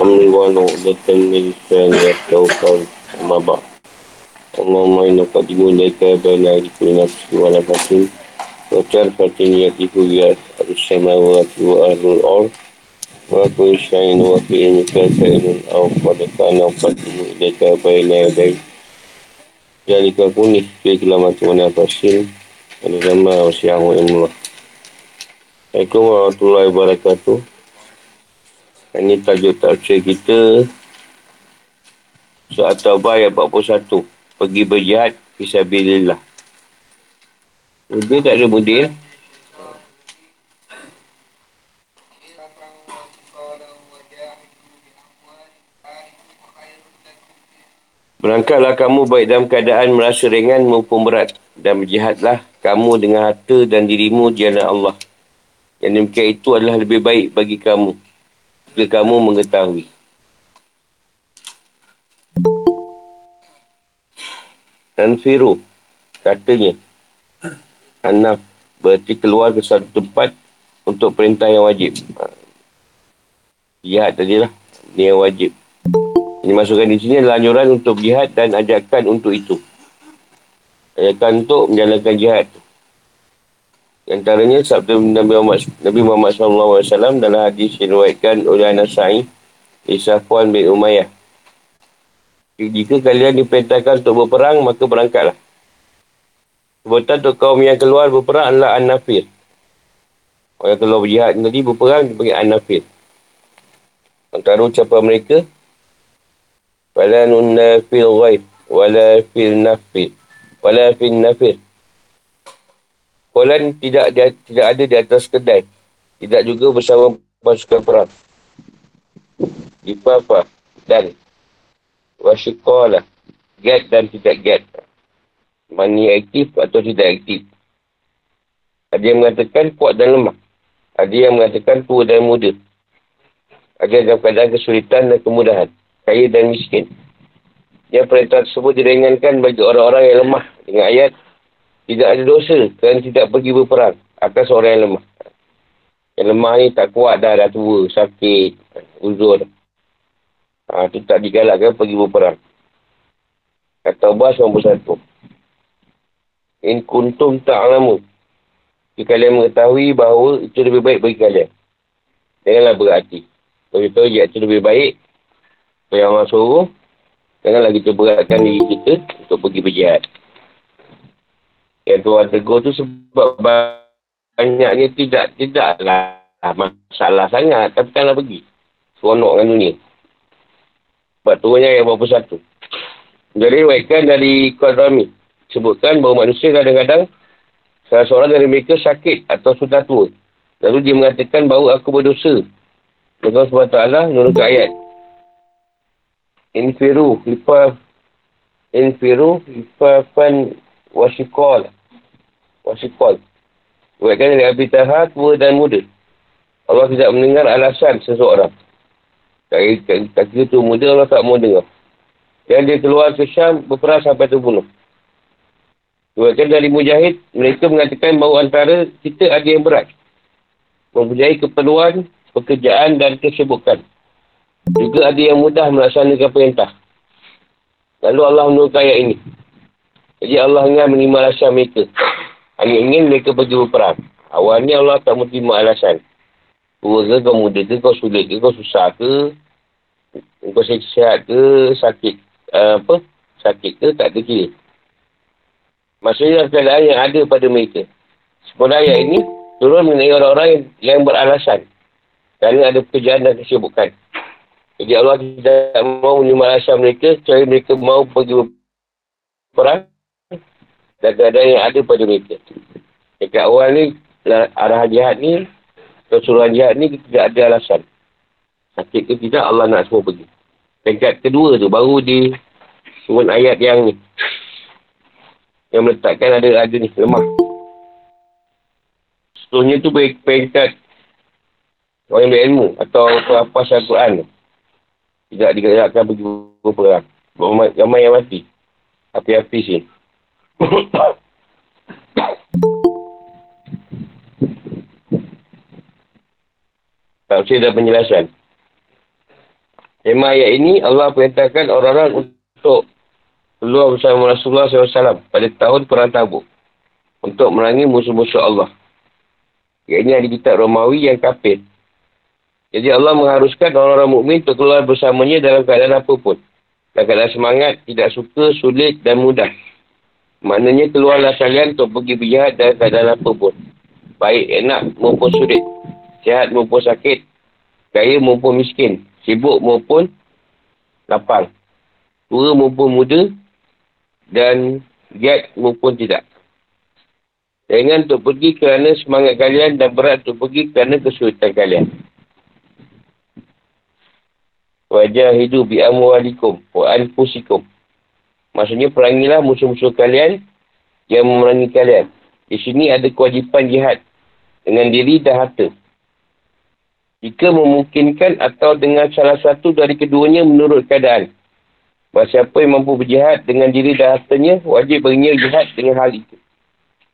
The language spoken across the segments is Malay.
أمر عقدة من لساني يفقهوا قولي أما بعد اللهم إنك قدم إليك بين أيدي كل نفس ونفس وشرفة يقف بها السماوات وأهل الأرض وكل شيء وفي علمك كائن أو قد كان قدم إليك بين يديك ذلك كن في كلمة ونفس ولما وسعه علم الله Assalamualaikum warahmatullahi wabarakatuh. Ini tajuk tafsir kita. Surat Taubah ayat 41 Pergi berjihad Fisabilillah. Mudir tak ada mudir Berangkatlah kamu baik dalam keadaan merasa ringan maupun berat. Dan berjihadlah kamu dengan harta dan dirimu di Allah. Yang demikian itu adalah lebih baik bagi kamu. Jika kamu mengetahui. Dan Firu katanya. Anaf berarti keluar ke satu tempat untuk perintah yang wajib. Jihad tadilah. Ini yang wajib. Ini masukkan di sini adalah anjuran untuk jihad dan ajakan untuk itu. Ajakan untuk menjalankan jihad. Antaranya sabda Nabi Muhammad, Nabi Muhammad SAW dalam hadis yang oleh Anasai di Safwan bin Umayyah. Jika kalian diperintahkan untuk berperang, maka berangkatlah. Sebutan untuk kaum yang keluar berperang adalah An-Nafir. Orang yang keluar berjihad tadi berperang dipanggil An-Nafir. Antara ucapan mereka, Wala nunna fil ghaib, wala fil nafir, wala fil nafir. Kolan tidak di, tidak ada di atas kedai. Tidak juga bersama pasukan perang. Ipafa dan wasyikola. Get dan tidak get. Mani aktif atau tidak aktif. Ada yang mengatakan kuat dan lemah. Ada yang mengatakan tua dan muda. Ada dalam keadaan kesulitan dan kemudahan. Kaya dan miskin. Yang perintah tersebut diringankan bagi orang-orang yang lemah dengan ayat tidak ada dosa kerana tidak pergi berperang atas orang yang lemah. Yang lemah ni tak kuat dah, dah tua, sakit, uzur. Ha, itu tak digalakkan pergi berperang. Kata Allah satu. In kuntum ta'lamu. Jika kalian mengetahui bahawa itu lebih baik bagi kalian. Janganlah berhati. Kalau itu itu lebih baik. Kalau yang Allah suruh, janganlah kita beratkan diri kita untuk pergi berjihad. Yang Tuhan tegur tu sebab banyaknya tidak, tidaklah masalah sangat. Tapi taklah pergi. Seronok dengan dunia. Sebab turunnya yang berapa satu. Jadi, waitkan dari Qadrami. Sebutkan bahawa manusia kadang-kadang salah seorang dari mereka sakit atau sudah tua. Lalu dia mengatakan bahawa aku berdosa. Allah SWT menurut ayat. Infiru, lipa, infiru, lipa, fan, wasikol. Wasikol. Buatkan dari Abi Taha, tua dan muda. Allah tidak mendengar alasan seseorang. Tak kira tu muda, Allah tak mau dengar. Dan dia keluar ke Syam, berperang sampai terbunuh. Buatkan dari Mujahid, mereka mengatakan bahawa antara kita ada yang berat. Mempunyai keperluan, pekerjaan dan kesibukan. Juga ada yang mudah melaksanakan perintah. Lalu Allah menurut ayat ini. Jadi Allah ingin menerima alasan mereka. Hanya ingin mereka pergi berperang. Awalnya Allah tak menerima alasan. Tua ke, kau muda ke, kau sulit ke, kau susah ke, kau sihat ke, sakit. Uh, apa? Sakit ke, tak ada kira. Maksudnya keadaan yang ada pada mereka. Sekolah ayat ini turun mengenai orang-orang yang, yang beralasan. Kerana ada pekerjaan dan kesibukan. Jadi Allah tidak mau menerima alasan mereka, kecuali mereka mau pergi berperang dan keadaan yang ada pada mereka. Dekat awal ni, arah jihad ni, kesuruhan jihad ni tidak ada alasan. Sakit ke tidak, Allah nak semua pergi. Tingkat kedua tu, baru di turun ayat yang ni. Yang meletakkan ada ada ni, lemah. Seterusnya tu peringkat orang berilmu atau Al-Quran tu. Tidak digerakkan pergi berperang. Ramai yang mati. Api-api sini. Tafsir dan penjelasan. Tema ayat ini, Allah perintahkan orang-orang untuk keluar bersama Rasulullah SAW pada tahun Perang Tabuk untuk merangi musuh-musuh Allah. Yang ini ada kitab Romawi yang kafir. Jadi Allah mengharuskan orang-orang mukmin untuk keluar bersamanya dalam keadaan apa pun. Dalam keadaan semangat, tidak suka, sulit dan mudah. Maknanya keluarlah kalian untuk pergi berjihad dalam keadaan apa pun. Baik enak maupun sulit. Sihat maupun sakit. Kaya maupun miskin sibuk maupun lapar. Tua maupun muda dan giat maupun tidak. Jangan untuk pergi kerana semangat kalian dan berat untuk pergi kerana kesulitan kalian. Wajah hidup bi amwalikum wa anfusikum. Maksudnya perangilah musuh-musuh kalian yang memerangi kalian. Di sini ada kewajipan jihad dengan diri dan harta jika memungkinkan atau dengan salah satu dari keduanya menurut keadaan. Bahawa siapa yang mampu berjihad dengan diri dan hartanya, wajib baginya jihad dengan hal itu.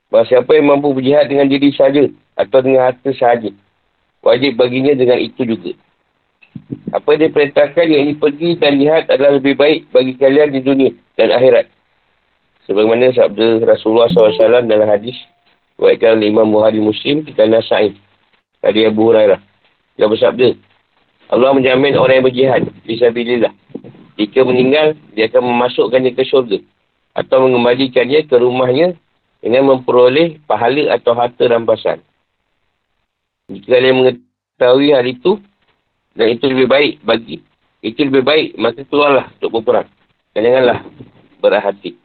Bahawa siapa yang mampu berjihad dengan diri saja atau dengan harta sahaja, wajib baginya dengan itu juga. Apa yang diperintahkan yang ini pergi dan jihad adalah lebih baik bagi kalian di dunia dan akhirat. Sebagaimana sabda Rasulullah SAW dalam hadis, Waikan Imam Buhari Muslim, kita nasa'in. Tadi Abu Hurairah. Dia bersabda, Allah menjamin orang yang berjihad Fisabilillah. Jika meninggal, dia akan memasukkannya ke syurga. Atau mengembalikannya ke rumahnya dengan memperoleh pahala atau harta rampasan. Jika kalian mengetahui hal itu, dan itu lebih baik bagi, itu lebih baik, maka keluarlah untuk berperang. Dan janganlah berhati.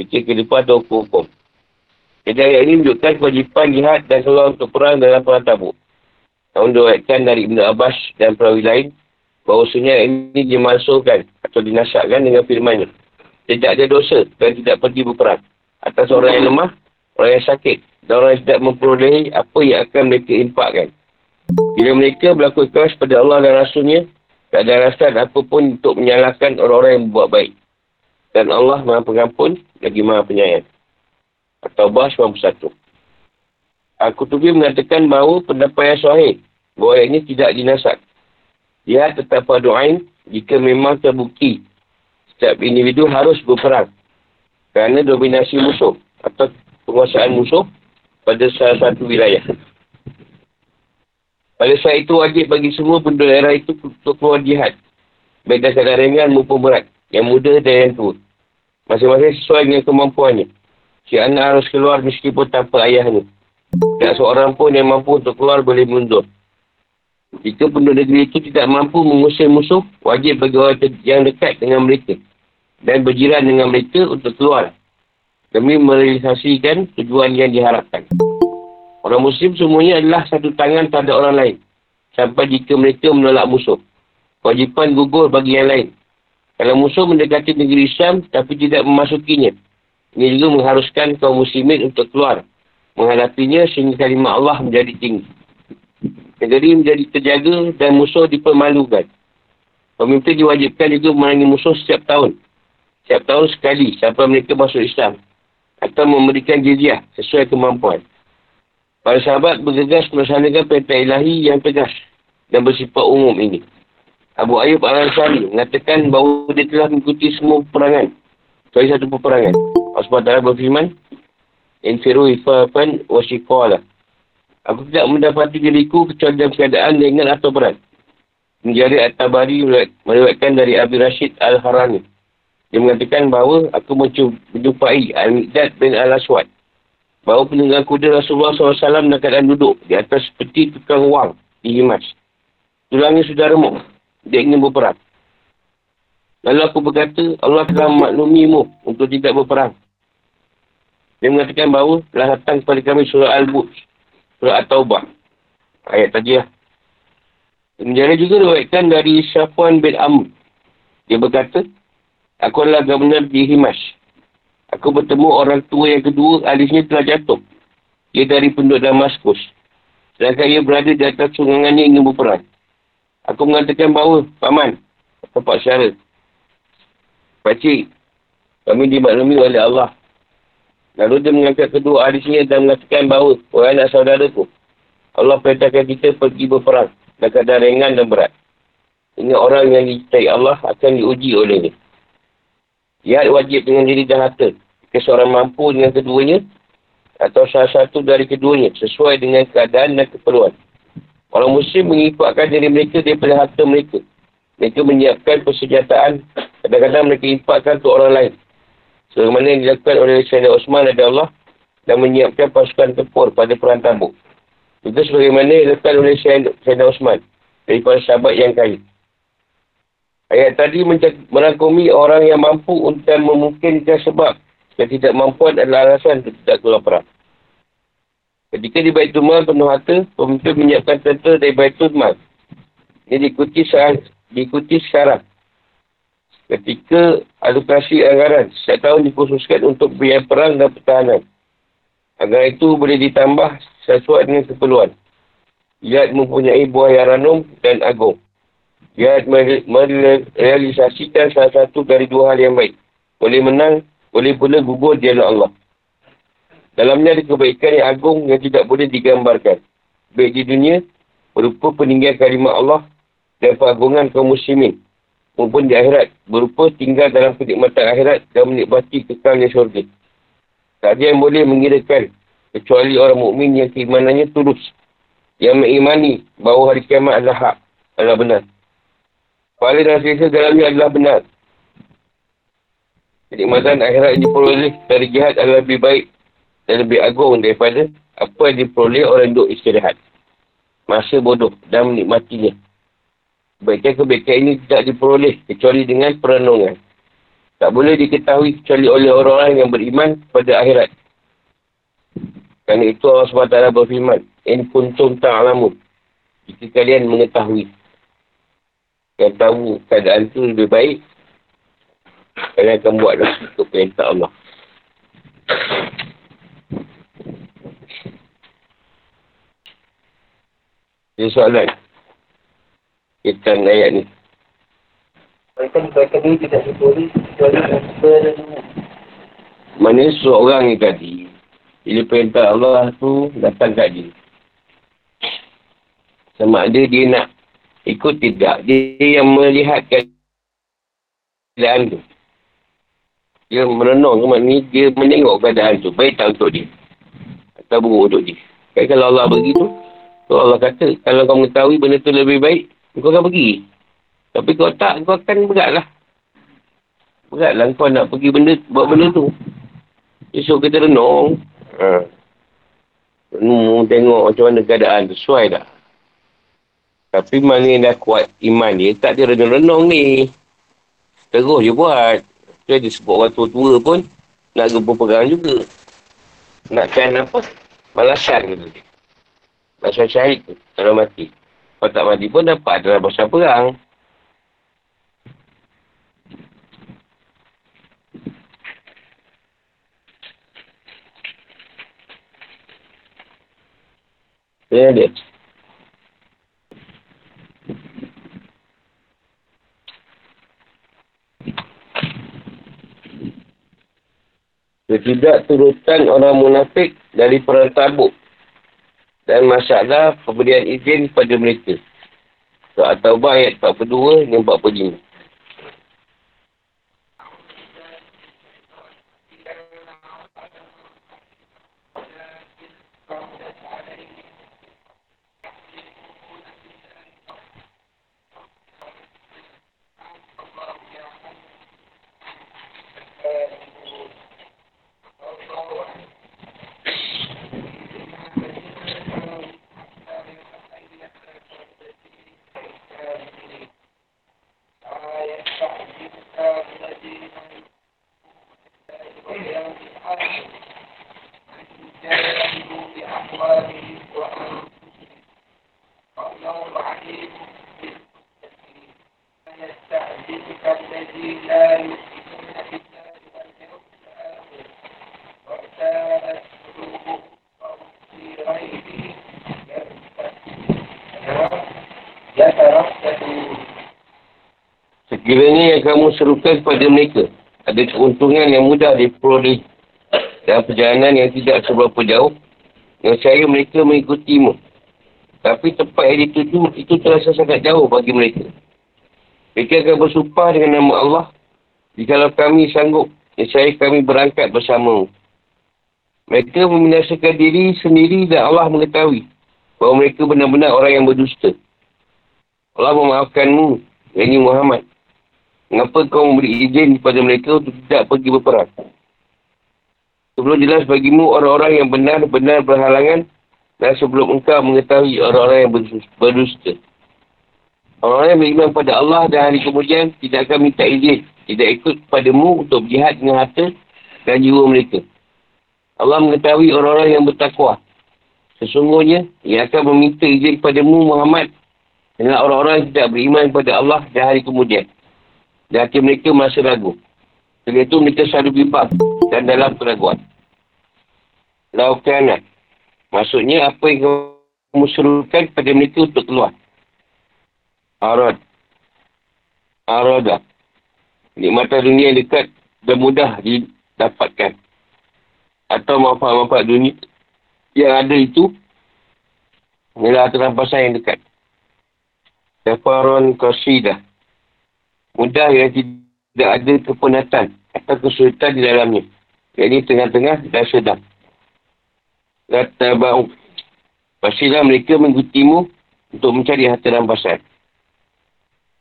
Fikir ke depan atau hukum-hukum. Jadi ayat ini menunjukkan kewajipan jihad dan keluar untuk perang dalam perang tabuk. Namun diwakilkan dari Ibn Abbas dan perawi lain, bahawasanya ini dimasukkan atau dinasakkan dengan firmannya. Tidak ada dosa dan tidak pergi berperang. Atas orang yang lemah, orang yang sakit, dan orang yang tidak memperolehi apa yang akan mereka impakkan. Bila mereka berlaku ikhlas pada Allah dan Rasulnya, tak ada alasan apapun untuk menyalahkan orang-orang yang buat baik. Dan Allah maha pengampun lagi maha penyayang. Atau Bahas 91. Al-Qutubi mengatakan bahawa pendapat yang sahih bahawa ini tidak dinasak. Dia tetap padu'ain jika memang terbukti setiap individu harus berperang kerana dominasi musuh atau penguasaan musuh pada salah satu wilayah. Pada saat itu wajib bagi semua penduduk daerah itu untuk keluar jihad. Baik dan keadaan ringan maupun berat. Yang muda dan yang tua. Masing-masing sesuai dengan kemampuannya. Si anak harus keluar meskipun tanpa ayahnya. Tak seorang pun yang mampu untuk keluar boleh mundur. Jika penduduk negeri itu tidak mampu mengusir musuh, wajib bagi orang yang dekat dengan mereka. Dan berjiran dengan mereka untuk keluar. Demi merealisasikan tujuan yang diharapkan. Orang muslim semuanya adalah satu tangan terhadap orang lain. Sampai jika mereka menolak musuh. Kewajipan gugur bagi yang lain. Kalau musuh mendekati negeri Islam tapi tidak memasukinya. Ini juga mengharuskan kaum muslimin untuk keluar menghadapinya sehingga kalimah Allah menjadi tinggi. Negeri menjadi terjaga dan musuh dipermalukan. Pemimpin diwajibkan juga memerangi musuh setiap tahun. Setiap tahun sekali sampai mereka masuk Islam. Atau memberikan jizyah sesuai kemampuan. Para sahabat bergegas melaksanakan perintah ilahi yang tegas dan bersifat umum ini. Abu Ayyub Al-Ansari mengatakan bahawa dia telah mengikuti semua peperangan. Kecuali satu peperangan. Allah SWT berfirman, Infiru ifafan wa syikola. Aku tidak mendapati diriku kecuali dalam keadaan ringan atau berat. Menjadi At-Tabari meriwayatkan dari Abi Rashid Al-Harani. Dia mengatakan bahawa aku menjumpai Al-Miqdad bin Al-Aswad. Bahawa penunggang kuda Rasulullah SAW dalam keadaan duduk di atas peti tukang wang di Himas. Tulangnya sudah remuk. Dia ingin berperang. Lalu aku berkata, Allah telah maklumimu untuk tidak berperang. Dia mengatakan bahawa telah datang kepada kami surah Al-Buj. Surah At-Taubah. Ayat tadi lah. Menjadi juga diwakilkan dari Syafuan bin Amr. Dia berkata, Aku adalah gubernur di Himas. Aku bertemu orang tua yang kedua, alisnya telah jatuh. Dia dari penduduk Damaskus. Sedangkan ia berada di atas sungangannya ingin berperang. Aku mengatakan bahawa, Paman, Bapak Syara, Pakcik, kami dimaklumi oleh Allah Lalu dia mengangkat kedua hadisnya dan mengatakan bahawa, wahai anak saudaraku, Allah perintahkan kita pergi berperang dan keadaan ringan dan berat. Ini orang yang dicintai Allah akan diuji olehnya. Jihad wajib dengan diri dan harta. Jika seorang mampu dengan keduanya, atau salah satu dari keduanya, sesuai dengan keadaan dan keperluan. Orang muslim mengikutkan diri mereka daripada harta mereka. Mereka menyiapkan persenjataan. Kadang-kadang mereka impakkan untuk orang lain. Sebagaimana yang dilakukan oleh Sayyidina Osman dan Allah dan menyiapkan pasukan tempur pada perang tabuk. Itu sebagaimana yang dilakukan oleh Sayyidina Osman dari para sahabat yang kaya. Ayat tadi merangkumi orang yang mampu untuk memungkinkan sebab dan tidak mampu adalah alasan untuk tidak perang. Ketika di Baitul Mal penuh harta, pemimpin menyiapkan tentera dari Baitul Mal. Ini diikuti, diikuti sekarang. Ketika alokasi anggaran, setiap tahun dikhususkan untuk biaya perang dan pertahanan. Agar itu boleh ditambah sesuai dengan keperluan. Ia mempunyai buah yang ranum dan agung. Dia merealisasikan salah satu dari dua hal yang baik. Boleh menang, boleh pula gugur di Allah. Dalamnya ada kebaikan yang agung yang tidak boleh digambarkan. Baik di dunia, berupa peninggian kalimat Allah dan pengagungan kaum muslimin. Maupun di akhirat, berupa tinggal dalam kenikmatan akhirat dan menikmati kekalnya syurga. Tak ada yang boleh mengirakan kecuali orang mukmin yang keimanannya tulus. Yang mengimani bahawa hari kiamat adalah hak, adalah benar. Pahala dan selesa dalamnya adalah benar. Kenikmatan akhirat yang diperoleh dari jihad adalah lebih baik dan lebih agung daripada apa yang diperoleh orang duduk istirahat. Masa bodoh dan menikmatinya. Kebaikan-kebaikan ini tidak diperoleh kecuali dengan perenungan. Tak boleh diketahui kecuali oleh orang-orang yang beriman pada akhirat. Kerana itu Allah SWT berfirman, In kuntum ta'alamun. Jika kalian mengetahui yang tahu keadaan tu lebih baik, kalian akan buat dah untuk perintah Allah. Ini soalan. Kita ayat ni. Mereka ni tidak diboleh Mana seorang ni tadi, bila perintah Allah tu datang kat dia. Sama ada dia nak Ikut tidak. Dia yang melihatkan keadaan tu. Dia merenung ke ni, dia menengok keadaan tu. Baik tak untuk dia. Atau buruk untuk dia. Kan kalau Allah begitu, so Allah kata, kalau kau mengetahui benda tu lebih baik, kau akan pergi. Tapi kau tak, kau akan beratlah. Beratlah kau nak pergi benda, buat benda tu. Esok kita renung. Ha. Tengok macam mana keadaan tu. Sesuai tak? Tapi mana yang dah kuat iman dia, tak dia renung-renung ni. Terus je buat. Tu dia sebut orang tua-tua pun, nak gempa perang juga. Nakkan apa? Malasan gitu dia. Malasan syahid tu, kalau mati. Kalau tak mati pun dapat dalam masa perang. Ya, dia. Ketidak turutan orang munafik dari perang tabuk dan masalah pemberian izin pada mereka. Surah At-Taubah ayat 42 dan 45. Sekiranya yang kamu serukan kepada mereka, ada keuntungan yang mudah diperoleh dan perjalanan yang tidak seberapa jauh, yang saya mereka mengikutimu. Tapi tempat yang dituju itu terasa sangat jauh bagi mereka. Mereka akan bersumpah dengan nama Allah. Jikalau kami sanggup, saya kami berangkat bersama. Mereka meminasakan diri sendiri dan Allah mengetahui bahawa mereka benar-benar orang yang berdusta. Allah memaafkanmu, yakni Muhammad. Mengapa kau memberi izin kepada mereka untuk tidak pergi berperang? Sebelum jelas bagimu orang-orang yang benar-benar berhalangan dan sebelum engkau mengetahui orang-orang yang berdusta. Orang-orang yang beriman pada Allah dan hari kemudian tidak akan minta izin. Tidak ikut padamu untuk berjihad dengan harta dan jiwa mereka. Allah mengetahui orang-orang yang bertakwa. Sesungguhnya, ia akan meminta izin padamu Muhammad dengan orang-orang yang tidak beriman kepada Allah dan hari kemudian. Dan hati mereka merasa ragu. Sebab itu mereka selalu bimbang dan dalam keraguan. Laukana. Maksudnya apa yang kamu serukan pada mereka untuk keluar. Arad. Arada. Nikmatan dunia yang dekat dan mudah didapatkan. Atau manfaat-manfaat dunia yang ada itu ialah terampasan yang dekat. Safaron Qasidah. Mudah yang tidak ada kepenatan atau kesulitan di dalamnya. Jadi tengah-tengah dan sedang. Kata bau. Pastilah mereka mengikutimu untuk mencari harta rampasan.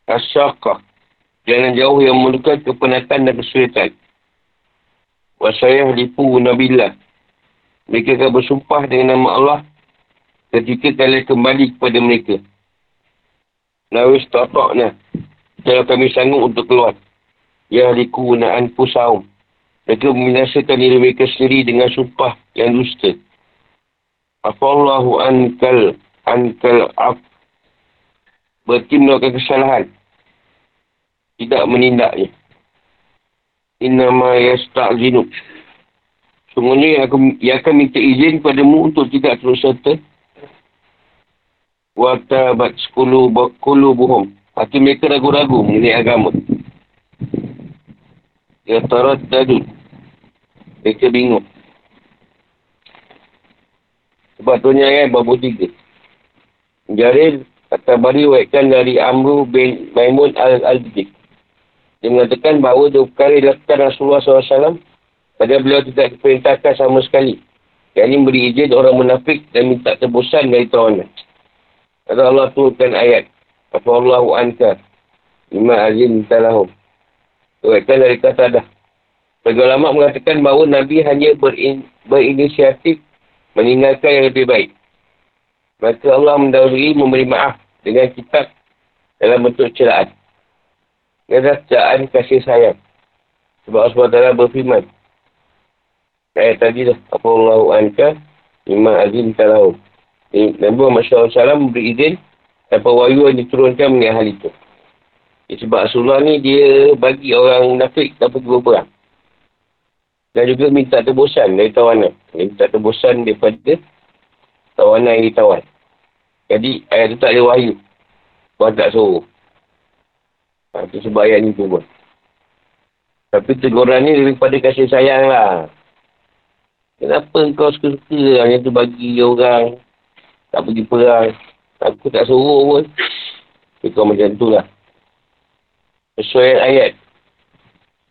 Asyakah. Jangan jauh yang memerlukan kepenatan dan kesulitan. Wasayah lipu nabilah. Mereka akan bersumpah dengan nama Allah ketika kalian kembali kepada mereka. Nawis tatakna. Kalau kami sanggup untuk keluar. Ya liku na'an pusaum. Mereka membinasakan diri mereka sendiri dengan sumpah yang dusta. Afallahu ankal ankal af. Berarti melakukan kesalahan. Tidak menindaknya. Innama yasta'zinu. Sungguhnya yang akan, yang akan minta izin padamu untuk tidak terus serta. Watabat sekulu bakulu buhum. Hati mereka ragu-ragu mengenai agama. Ya tarat tadu. Mereka bingung. Sebab tu ni ayat babu tiga. Jarir kata bari waitkan dari Amru bin Maimun al-Al-Dik. Dia mengatakan bahawa dua perkara dilakukan Rasulullah SAW pada beliau tidak diperintahkan sama sekali. Yang ini beri izin orang munafik dan minta tebusan dari tawanan. Kata Allah turunkan ayat. Apa Allahu anka. Lima azim talahum. Tuaikan dari kata dah. Bagi ulama mengatakan bahawa Nabi hanya berin, berinisiatif meninggalkan yang lebih baik. Maka Allah mendahului memberi maaf dengan kitab dalam bentuk celaan. Ia celaan kasih sayang. Sebab Allah SWT berfirman. Ayat tadi dah. Apa Allah anka imam azim talahu. Nabi Muhammad SAW memberi izin tanpa wahyu yang diturunkan mengenai hal itu. Ya, sebab Rasulullah ni dia bagi orang munafik tak pergi berperang. Dan juga minta tebusan dari tawanan. Dia minta tebusan daripada tawanan yang ditawan. Jadi ayat tu tak ada wahyu. Tuhan tak suruh. Ha, itu sebab ayat ni tu pun. Tapi teguran ni daripada kasih sayang lah. Kenapa kau suka-suka hanya tu bagi orang tak pergi perang. Aku tak suruh pun. Tapi kau macam tu lah. Sesuai ayat.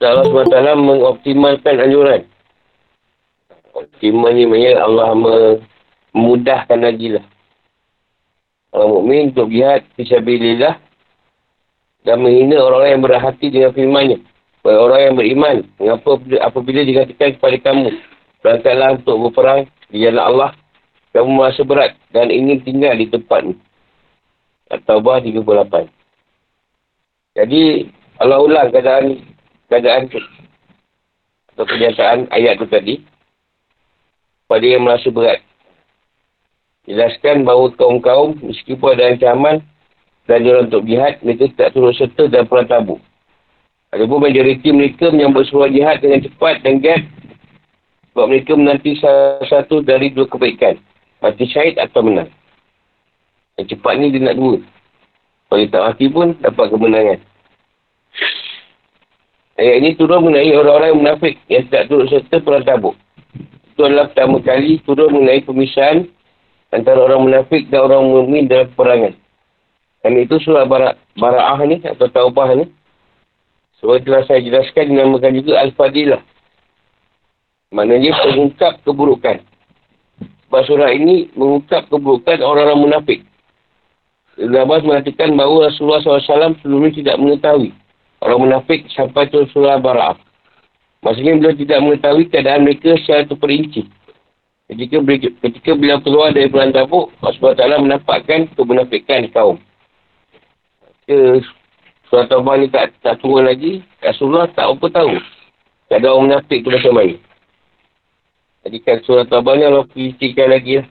Allah SWT mengoptimalkan anjuran. Optimal ni maknanya Allah memudahkan lagi lah. Orang mukmin untuk jihad fisabilillah dan menghina orang-orang yang berhati dengan firmannya. Bagi orang yang beriman, mengapa apabila dikatakan kepada kamu, berangkatlah untuk berperang di jalan Allah, kamu merasa berat dan ingin tinggal di tempat ni. At-Taubah 38. Jadi, Allah ulang keadaan keadaan tu. Atau kenyataan ayat tu tadi. Pada yang merasa berat. Jelaskan bahawa kaum-kaum, meskipun ada ancaman dan jalan untuk jihad, mereka tak turut serta dan perang tabuk. Adapun majoriti mereka menyambut sebuah jihad dengan cepat dan giat sebab mereka menanti salah satu dari dua kebaikan. Mati syahid atau menang. Yang cepat ni dia nak dua. Kalau dia tak mati pun dapat kemenangan. Ayat ini turun mengenai orang-orang yang munafik yang tidak turut serta perang tabuk. Itu adalah pertama kali turun mengenai pemisahan antara orang munafik dan orang mukmin dalam perangan. Dan itu surah bara Bara'ah ni atau Taubah ni. Sebab telah saya jelaskan dinamakan juga Al-Fadilah. Maknanya mengungkap keburukan. Sebab surah ini mengungkap keburukan orang-orang munafik. Ibn Abbas mengatakan bahawa Rasulullah SAW sebelumnya tidak mengetahui orang munafik sampai tu surah Bara'ah. Maksudnya beliau tidak mengetahui keadaan mereka secara terperinci. Ketika, ketika beliau keluar dari bulan tabuk, Allah SWT menampakkan kemunafikan kaum. Ke surah Taubah ni tak, tak turun lagi, Rasulullah tak apa tahu. Ada orang munafik tu macam mana. Jadi kan surah Taubah ni Allah kritikan lagi lah.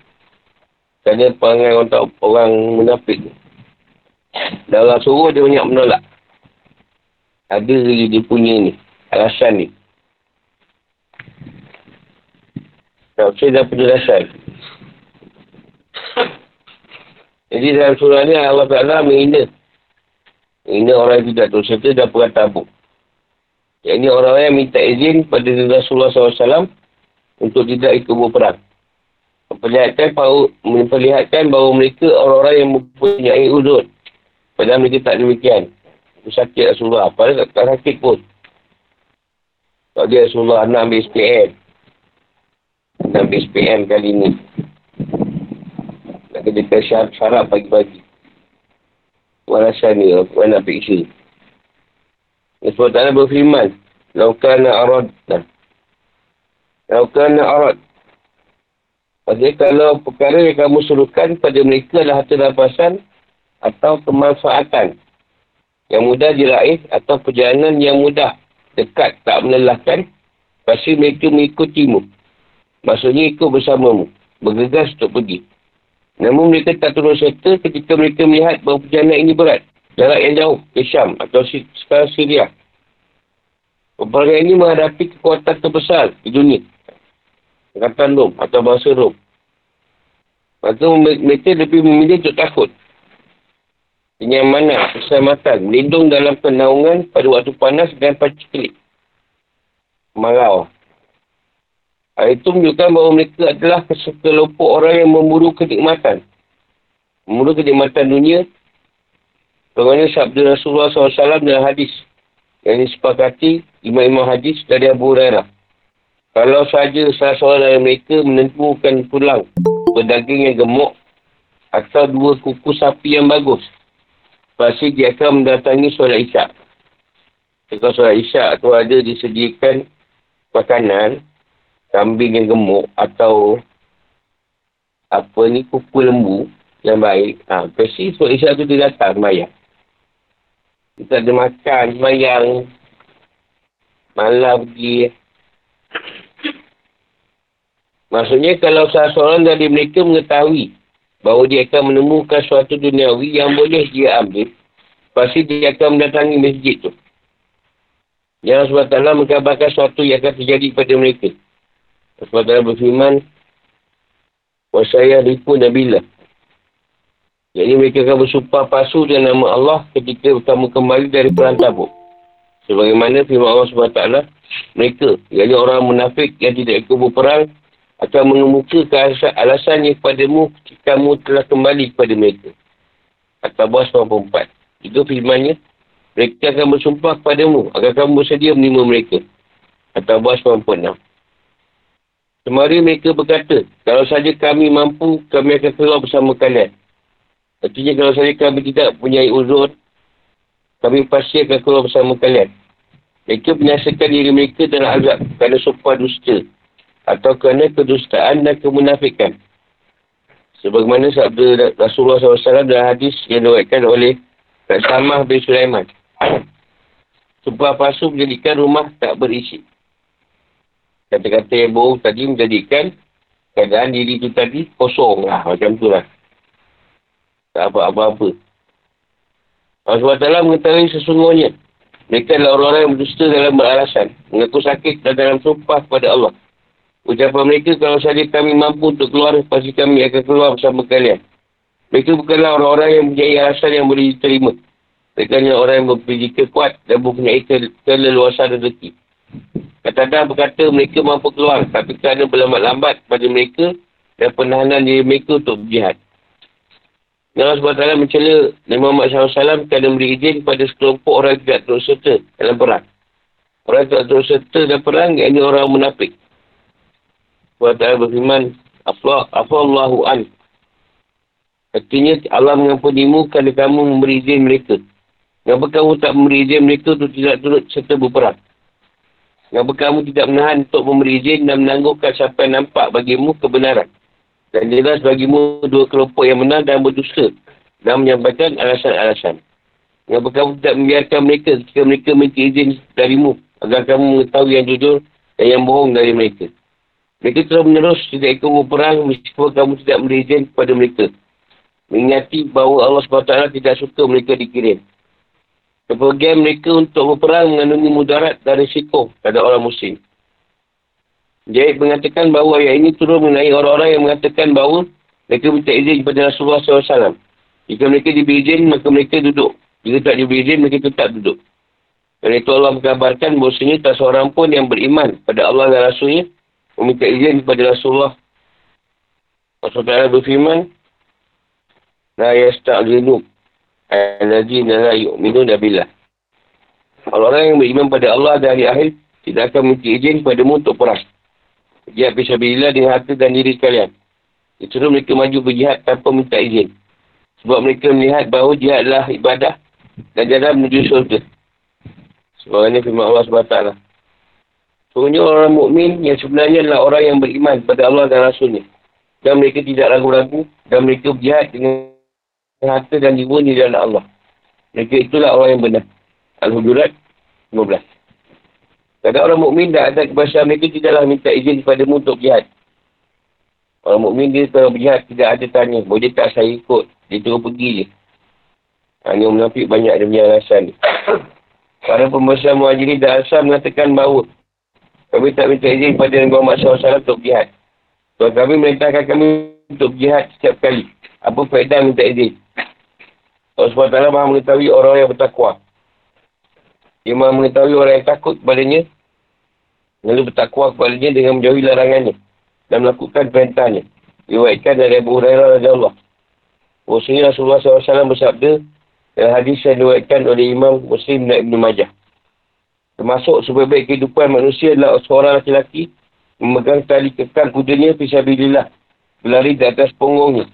Kerana perangai orang, tak, orang munafik ni. Dan Allah suruh dia banyak menolak. Ada dia punya ni. Alasan ni. Tafsir dan penjelasan. Jadi dalam surah ni Allah Ta'ala menghina. Menghina orang yang tidak terserta dan perang tabuk. Yang ini orang yang minta izin pada Rasulullah SAW untuk tidak ikut berperang. Memperlihatkan, bahawa, memperlihatkan bahawa mereka orang-orang yang mempunyai uzur. Padahal mereka tak demikian. Itu sakit Rasulullah. Padahal tak, tak sakit pun. Kalau dia Rasulullah nak ambil SPM. Nak SPM kali ni. Nak kena syarat, syarat pagi-pagi. Walasan ni, aku nak fikir. Sebab tak berfirman. Laukan arad. Laukan arad. Maksudnya kalau perkara yang kamu suruhkan pada mereka adalah harta rampasan atau kemanfaatan yang mudah diraih atau perjalanan yang mudah dekat tak melelahkan pasti mereka mengikutimu Maksudnya ikut bersamamu. Bergegas untuk pergi. Namun mereka tak turun serta ketika mereka melihat bahawa perjalanan ini berat. Jarak yang jauh ke Syam atau sekarang Syria. Peperangan ini menghadapi kekuatan terbesar di dunia. Angkatan Rom atau bahasa Rom. Maka mereka lebih memilih untuk takut. Kenyamanan, keselamatan, melindung dalam penaungan pada waktu panas dan paciklik. Marau. Hal itu menunjukkan bahawa mereka adalah kelompok orang yang memburu kenikmatan. Memburu kenikmatan dunia. Bagaimana sabda Rasulullah SAW dalam hadis. Yang disepakati imam-imam hadis dari Abu Hurairah. Kalau saja salah seorang dari mereka menentukan pulang pedaging yang gemuk atau dua kuku sapi yang bagus. Pasti dia akan mendatangi solat isyak. Jika solat isyak tu ada disediakan makanan, kambing yang gemuk atau apa ni kuku lembu yang baik. Ha, pasti sebab Isyak tu dia datang semayang. Kita ada makan, semayang. Malam pergi. Maksudnya kalau salah seorang dari mereka mengetahui bahawa dia akan menemukan suatu duniawi yang boleh dia ambil, pasti dia akan mendatangi masjid tu. Yang Allah mengkabarkan sesuatu yang akan terjadi pada mereka. Dalam berfirman, Wasaya ripu Nabilah. Jadi mereka akan bersumpah palsu dengan nama Allah ketika kamu kembali dari perang tabuk. Sebagaimana firman Allah SWT, mereka, jadi orang munafik yang tidak ikut berperang, akan mengemukakan alasannya kepadamu ketika kamu telah kembali kepada mereka. Atau buah 94. Itu firmannya, mereka akan bersumpah kepadamu agar kamu bersedia menerima mereka. Atau buah 96. Kemarin mereka berkata, kalau saja kami mampu, kami akan keluar bersama kalian. Artinya kalau saja kami tidak punya uzur, kami pasti akan keluar bersama kalian. Mereka menyaksikan diri mereka dalam azab kerana sopan dusta. Atau kerana kedustaan dan kemunafikan. Sebagaimana sabda Rasulullah SAW dalam hadis yang diwakilkan oleh Samah bin Sulaiman. Sumpah palsu menjadikan rumah tak berisi kata-kata yang bohong tadi menjadikan keadaan diri tu tadi kosong lah. Macam tu lah. Tak apa-apa-apa. Allah SWT mengetahui sesungguhnya. Mereka adalah orang-orang yang berdusta dalam beralasan. Mengaku sakit dan dalam sumpah kepada Allah. Ucapan mereka kalau saja kami mampu untuk keluar, pasti kami akan keluar bersama kalian. Mereka bukanlah orang-orang yang mempunyai alasan yang boleh diterima. Mereka hanya orang yang mempunyai kuat dan mempunyai keleluasan rezeki. Kata dah berkata mereka mampu keluar. Tapi kerana berlambat-lambat pada mereka, dan penahanan diri mereka untuk berjihad. Allah SWT mencela Nabi Muhammad SAW kerana memberi izin kepada sekelompok orang yang tidak terus serta dalam perang. Orang yang tidak terus serta dalam perang, ini orang munafik. Allah berfirman, Apa Allahu an. Artinya Allah mengampunimu kerana kamu memberi izin mereka. Kenapa kamu tak memberi izin mereka untuk tidak turut serta berperang? Kenapa kamu tidak menahan untuk memberi izin dan menanggungkan siapa yang nampak bagimu kebenaran? Dan jelas bagimu dua kelompok yang menang dan berdusta dan menyampaikan alasan-alasan. Kenapa kamu tidak membiarkan mereka ketika mereka minta izin darimu agar kamu mengetahui yang jujur dan yang bohong dari mereka? Mereka telah menerus tidak ikut berperang meskipun kamu tidak memberi izin kepada mereka. Mengingati bahawa Allah SWT tidak suka mereka dikirim. Kepergian mereka untuk berperang mengandungi mudarat dan risiko pada orang muslim. Jadi mengatakan bahawa ayat ini turun mengenai orang-orang yang mengatakan bahawa mereka minta izin kepada Rasulullah SAW. Jika mereka diberi izin, maka mereka duduk. Jika tak diberi izin, mereka tetap duduk. Dan itu Allah mengkabarkan bahawasanya tak seorang pun yang beriman pada Allah dan Rasulnya meminta izin kepada Rasulullah. Rasulullah berfirman, La yasta'linu Al-Ladina la yu'minu nabilah. Orang-orang yang beriman pada Allah dan hari akhir tidak akan minta izin kepadamu untuk perang. Jihad bisabilillah dengan harta dan diri kalian. Itu mereka maju berjihad tanpa minta izin. Sebab mereka melihat bahawa jihad adalah ibadah dan jalan menuju surga. Sebenarnya firman Allah SWT. Sebenarnya orang mukmin yang sebenarnya adalah orang yang beriman pada Allah dan Rasulnya. Dan mereka tidak ragu-ragu dan mereka berjihad dengan harta dan jiwa di dalam Allah. Mereka itulah orang yang benar. Al-Hujurat 15. Kadang orang mukmin dah ada kebasahan mereka tidaklah minta izin kepada mu untuk jihad. Orang mukmin dia kalau berjihad tidak ada tanya. Boleh tak saya ikut. Dia terus pergi je. Hanya menafik banyak dia punya alasan ni. Para pembesar muhajirin dan asal mengatakan bahawa kami tak minta izin kepada Nabi Muhammad SAW untuk jihad. Tuan kami merintahkan kami untuk jihad setiap kali. Apa faedah minta izin? Allah SWT maha mengetahui orang yang bertakwa. Dia maha mengetahui orang yang takut kepadanya. Lalu bertakwa kepadanya dengan menjauhi larangannya. Dan melakukan perintahnya. Diwaikan dari Abu Hurairah Raja Allah. Rasulullah SAW bersabda. Dalam hadis yang diwaikan oleh Imam Muslim dan Ibn Majah. Termasuk sebaik-baik kehidupan manusia adalah seorang lelaki memegang tali kekang kudanya fisabilillah. Berlari di atas punggungnya.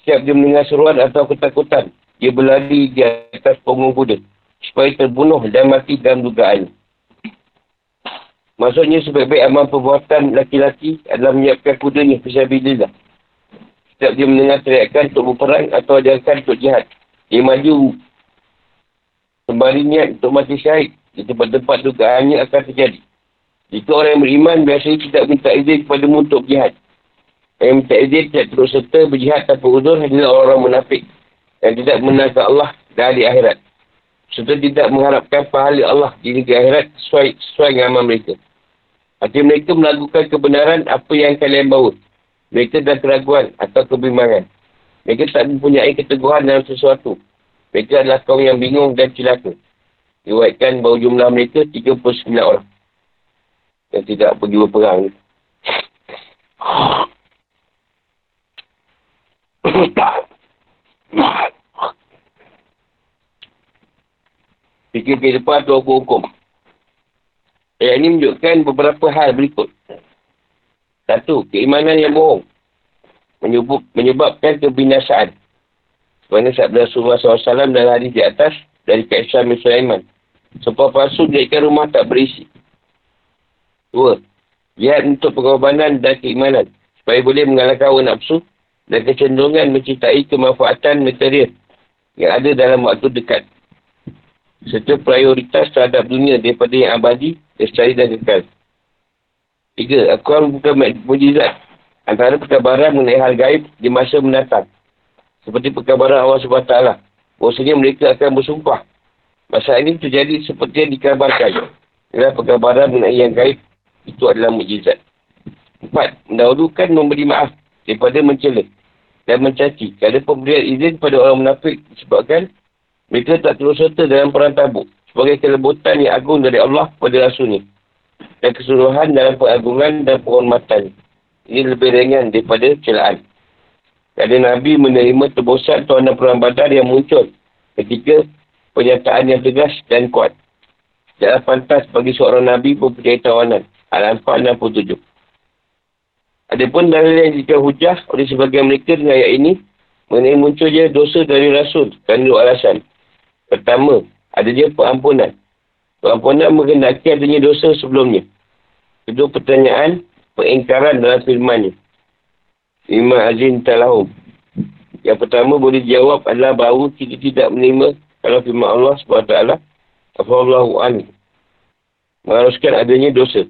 Setiap dia mendengar seruan atau ketakutan, dia berlari di atas punggung kuda supaya terbunuh dan mati dalam dugaan. Maksudnya sebaik-baik amal perbuatan laki-laki adalah menyiapkan kudanya fisabilillah. Setiap dia mendengar teriakan untuk berperang atau ajarkan untuk jihad. Dia maju kembali niat untuk mati syahid di tempat-tempat dugaannya akan terjadi. Jika orang yang beriman biasanya tidak minta izin kepada mu untuk jihad. Yang minta izin tidak terus serta berjihad tanpa udur adalah orang munafik yang tidak menangkan Allah dari akhirat. Serta tidak mengharapkan pahala Allah di negeri akhirat sesuai, sesuai dengan amal mereka. Hati mereka melakukan kebenaran apa yang kalian bawa. Mereka dah keraguan atau kebimbangan. Mereka tak mempunyai keteguhan dalam sesuatu. Mereka adalah kaum yang bingung dan celaka. Diwaitkan bahawa jumlah mereka 39 orang. Yang tidak pergi berperang. Fikir kehidupan atau hukum-hukum. Ayat ini menunjukkan beberapa hal berikut. Satu, keimanan yang bohong. Menyebab, menyebabkan kebinasaan. Sebenarnya sabda Rasulullah SAW dalam hadis di atas dari Kaisar bin Sulaiman. Sebuah palsu dijadikan rumah tak berisi. Dua, jihad untuk pengorbanan dan keimanan. Supaya boleh mengalahkan hawa nafsu dan kecenderungan mencintai kemanfaatan material yang ada dalam waktu dekat serta prioritas terhadap dunia daripada yang abadi, lestari dan kekal. Tiga, Al-Quran bukan mujizat antara perkabaran mengenai hal gaib di masa mendatang. Seperti perkabaran Allah SWT. Bahasanya mereka akan bersumpah. Masa ini terjadi seperti yang dikabarkan. Adalah perkabaran mengenai yang gaib. Itu adalah mujizat. Empat, mendahulukan memberi maaf daripada mencela dan mencaci. Kerana pemberian izin pada orang munafik disebabkan mereka tak terus serta dalam perang tabuk sebagai kelebutan yang agung dari Allah kepada Rasulnya dan keseluruhan dalam pengagungan dan penghormatan. ini lebih ringan daripada celaan. Kerana Nabi menerima tebusan tuan perang badar yang muncul ketika penyataan yang tegas dan kuat. Tidak pantas bagi seorang Nabi mempunyai tawanan. Al-Anfal 67. Adapun dalil yang jika hujah oleh sebagian mereka dengan ayat ini mengenai munculnya dosa dari Rasul dan dua alasan. Pertama, adanya pengampunan. Pengampunan mengendaki adanya dosa sebelumnya. Kedua pertanyaan, pengingkaran dalam firmannya. Lima azin talahum. Yang pertama boleh dijawab adalah bahawa kita tidak menerima kalau firman Allah SWT Afallahu an mengharuskan adanya dosa.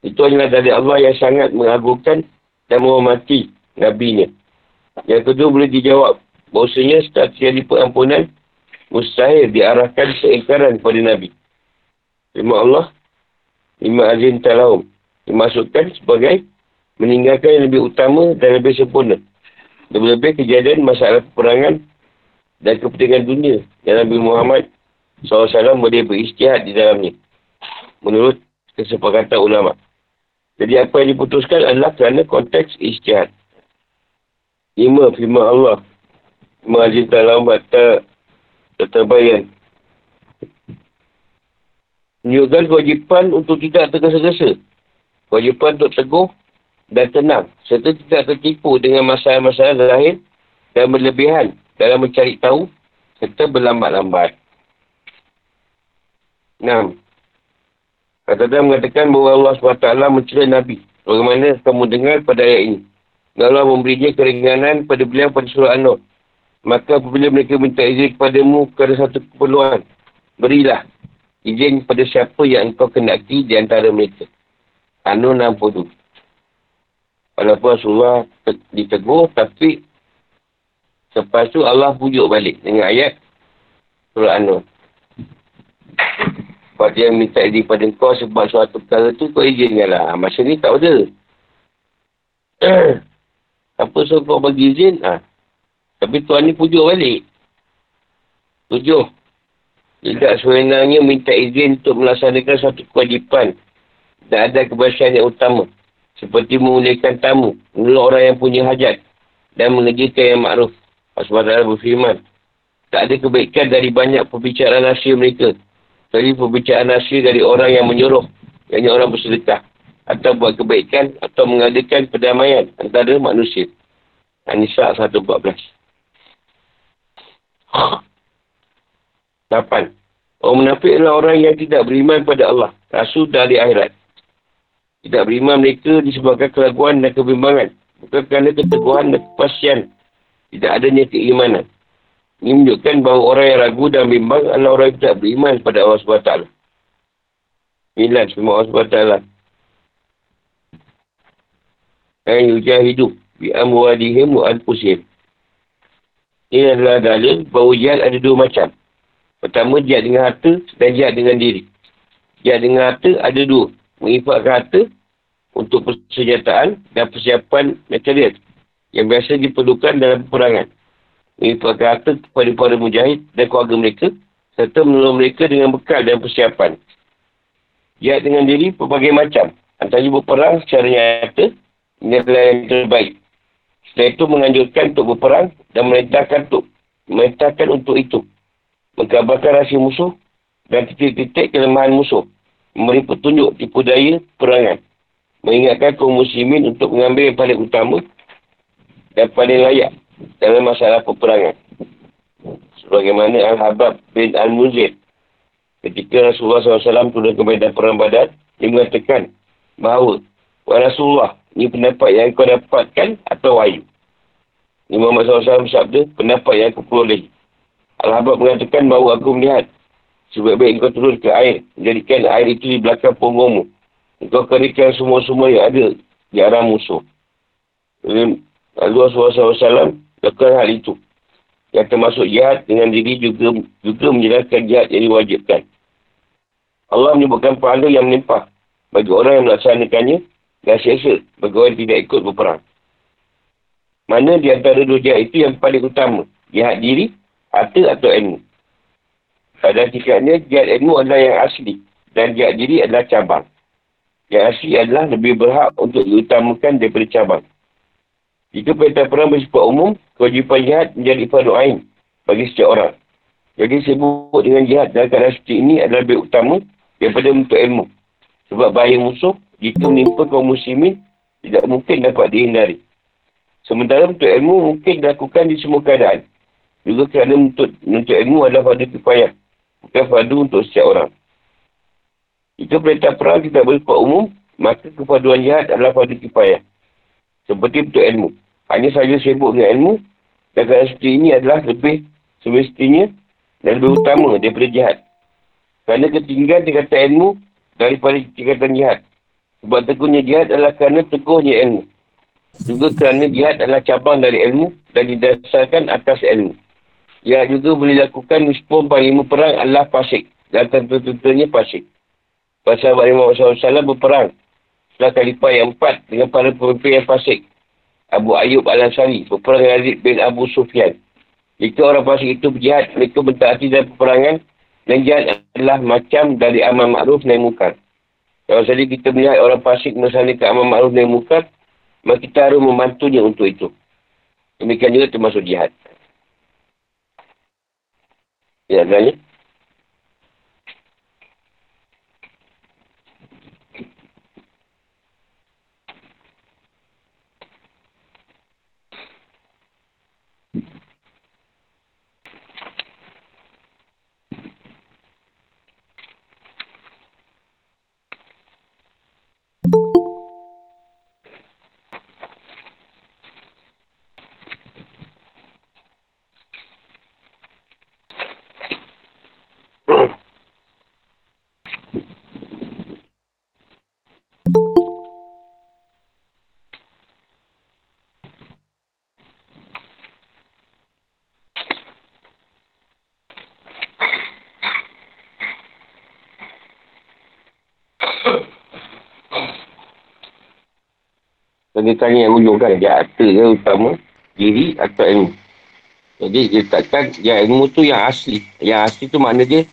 Itu adalah dari Allah yang sangat mengagumkan dan menghormati Nabi-Nya. Yang kedua boleh dijawab bahawasanya setelah terjadi pengampunan mustahil diarahkan keingkaran kepada Nabi. Firman Allah lima azin talahum dimasukkan sebagai meninggalkan yang lebih utama dan lebih sempurna. Lebih-lebih kejadian masalah peperangan dan kepentingan dunia yang Nabi Muhammad SAW boleh beristihad di dalamnya. Menurut kesepakatan ulama. Jadi apa yang diputuskan adalah kerana konteks istihad. Lima firman Allah. Majid dalam bata terbayan. Menunjukkan kewajipan untuk tidak tergesa-gesa. Kewajipan untuk teguh dan tenang serta tidak tertipu dengan masalah-masalah lahir dan berlebihan dalam mencari tahu serta berlambat-lambat. 6. Kata-kata mengatakan bahawa Allah SWT mencari Nabi. Bagaimana kamu dengar pada ayat ini? Allah memberinya keringanan pada beliau pada surah An-Nur. Maka apabila mereka minta izin kepadamu kerana satu keperluan, berilah izin kepada siapa yang engkau kendaki di antara mereka. An-Nur 60. Walaupun Rasulullah ditegur, tapi lepas tu Allah pujuk balik dengan ayat surah An-Nur. Kalau dia minta izin pada kau sebab suatu perkara tu, kau izinkanlah. Masa ni tak ada. Apa so kau bagi izin? Ha. Tapi tuan ni pujuk balik. Pujuk. Tidak sebenarnya minta izin untuk melaksanakan satu kewajipan. Dan ada kebiasaan yang utama. Seperti memulihkan tamu, menolak orang yang punya hajat dan mengerjakan yang makruf. Allah berfirman, tak ada kebaikan dari banyak perbicaraan nasi mereka. Dari perbicaraan nasi dari orang yang menyuruh, yang orang bersedekah. Atau buat kebaikan atau mengadakan perdamaian antara manusia. An-Nisa 114. 8. Orang munafik adalah orang yang tidak beriman pada Allah, Rasul dari akhirat. Tidak beriman mereka disebabkan keraguan dan kebimbangan. Bukan kerana keteguhan dan kepastian. Tidak adanya keimanan. Ini menunjukkan bahawa orang yang ragu dan bimbang adalah orang yang tidak beriman kepada Allah SWT. Inilah semua Allah SWT. Yang ujian hidup. Bi amwadihim wa anfusihim. Ini adalah dalil bahawa jihad ada dua macam. Pertama, jihad dengan harta dan jihad dengan diri. Jihad dengan harta ada dua menginfakkan harta untuk persenjataan dan persiapan material yang biasa diperlukan dalam peperangan. Menginfakkan harta kepada para mujahid dan keluarga mereka serta menolong mereka dengan bekal dan persiapan. Jihad dengan diri berbagai macam. Antara berperang secara nyata, ini adalah yang terbaik. Setelah itu menganjurkan untuk berperang dan merintahkan untuk merintahkan untuk itu. Mengkabarkan rahsia musuh dan titik-titik kelemahan musuh memberi petunjuk tipu daya perangan. Mengingatkan kaum muslimin untuk mengambil yang paling utama dan paling layak dalam masalah peperangan. Sebagaimana Al-Habab bin Al-Muzid ketika Rasulullah SAW turun ke medan perang badan, dia mengatakan bahawa Wah Rasulullah, ini pendapat yang kau dapatkan atau wahyu. Ini Muhammad SAW bersabda, pendapat yang aku peroleh. Al-Habab mengatakan bahawa aku melihat Sebaik-baik kau turun ke air. Jadikan air itu di belakang punggungmu. Kau keringkan semua-semua yang ada di arah musuh. Rasulullah SAW lakukan hal itu. Yang termasuk jihad dengan diri juga juga menjelaskan jihad yang diwajibkan. Allah menyebutkan pahala yang menimpah bagi orang yang melaksanakannya dan siasa bagi orang yang tidak ikut berperang. Mana di antara dua jihad itu yang paling utama? Jihad diri, harta atau ilmu? Pada hakikatnya, jihad ilmu adalah yang asli. Dan jihad diri adalah cabang. yang asli adalah lebih berhak untuk diutamakan daripada cabang. Jika perintah perang bersifat umum, kewajipan jihad menjadi fardu ain bagi setiap orang. Jadi sibuk dengan jihad dalam keadaan seperti ini adalah lebih utama daripada untuk ilmu. Sebab bahaya musuh, jika menimpa kaum muslimin, tidak mungkin dapat dihindari. Sementara untuk ilmu mungkin dilakukan di semua keadaan. Juga kerana untuk, untuk ilmu adalah fardu kipayah. Bukan fardu untuk setiap orang. Jika perintah perang tidak bersifat umum, maka kefaduan jihad adalah fardu kipayah. Seperti untuk ilmu. Hanya saja sibuk dengan ilmu. Dan keadaan seperti ini adalah lebih semestinya dan lebih utama daripada jihad. Kerana ketinggalan tingkatan ilmu daripada tingkatan jihad. Sebab teguhnya jihad adalah kerana teguhnya ilmu. Juga kerana jihad adalah cabang dari ilmu dan didasarkan atas ilmu. Jihad juga boleh dilakukan meskipun panglima perang adalah pasik. Dan tentu-tentunya pasik. Pasal Muhammad SAW berperang setelah khalifah yang empat dengan para pemimpin yang fasik. Abu Ayyub Al-Ansari berperang dengan Aziz bin Abu Sufyan. Jika orang fasik itu berjihad, mereka bertaati dalam peperangan dan jihad adalah macam dari amal ma'ruf dan mukar. Kalau saja kita melihat orang fasik melaksanakan amal ma'ruf dan mukar, maka kita harus membantunya untuk itu. Demikian juga termasuk jihad. Ya, tanya. Kena tanya yang ujung kan, dia harta ke utama, diri atau ilmu. Jadi dia takkan yang ilmu tu yang asli. Yang asli tu makna dia,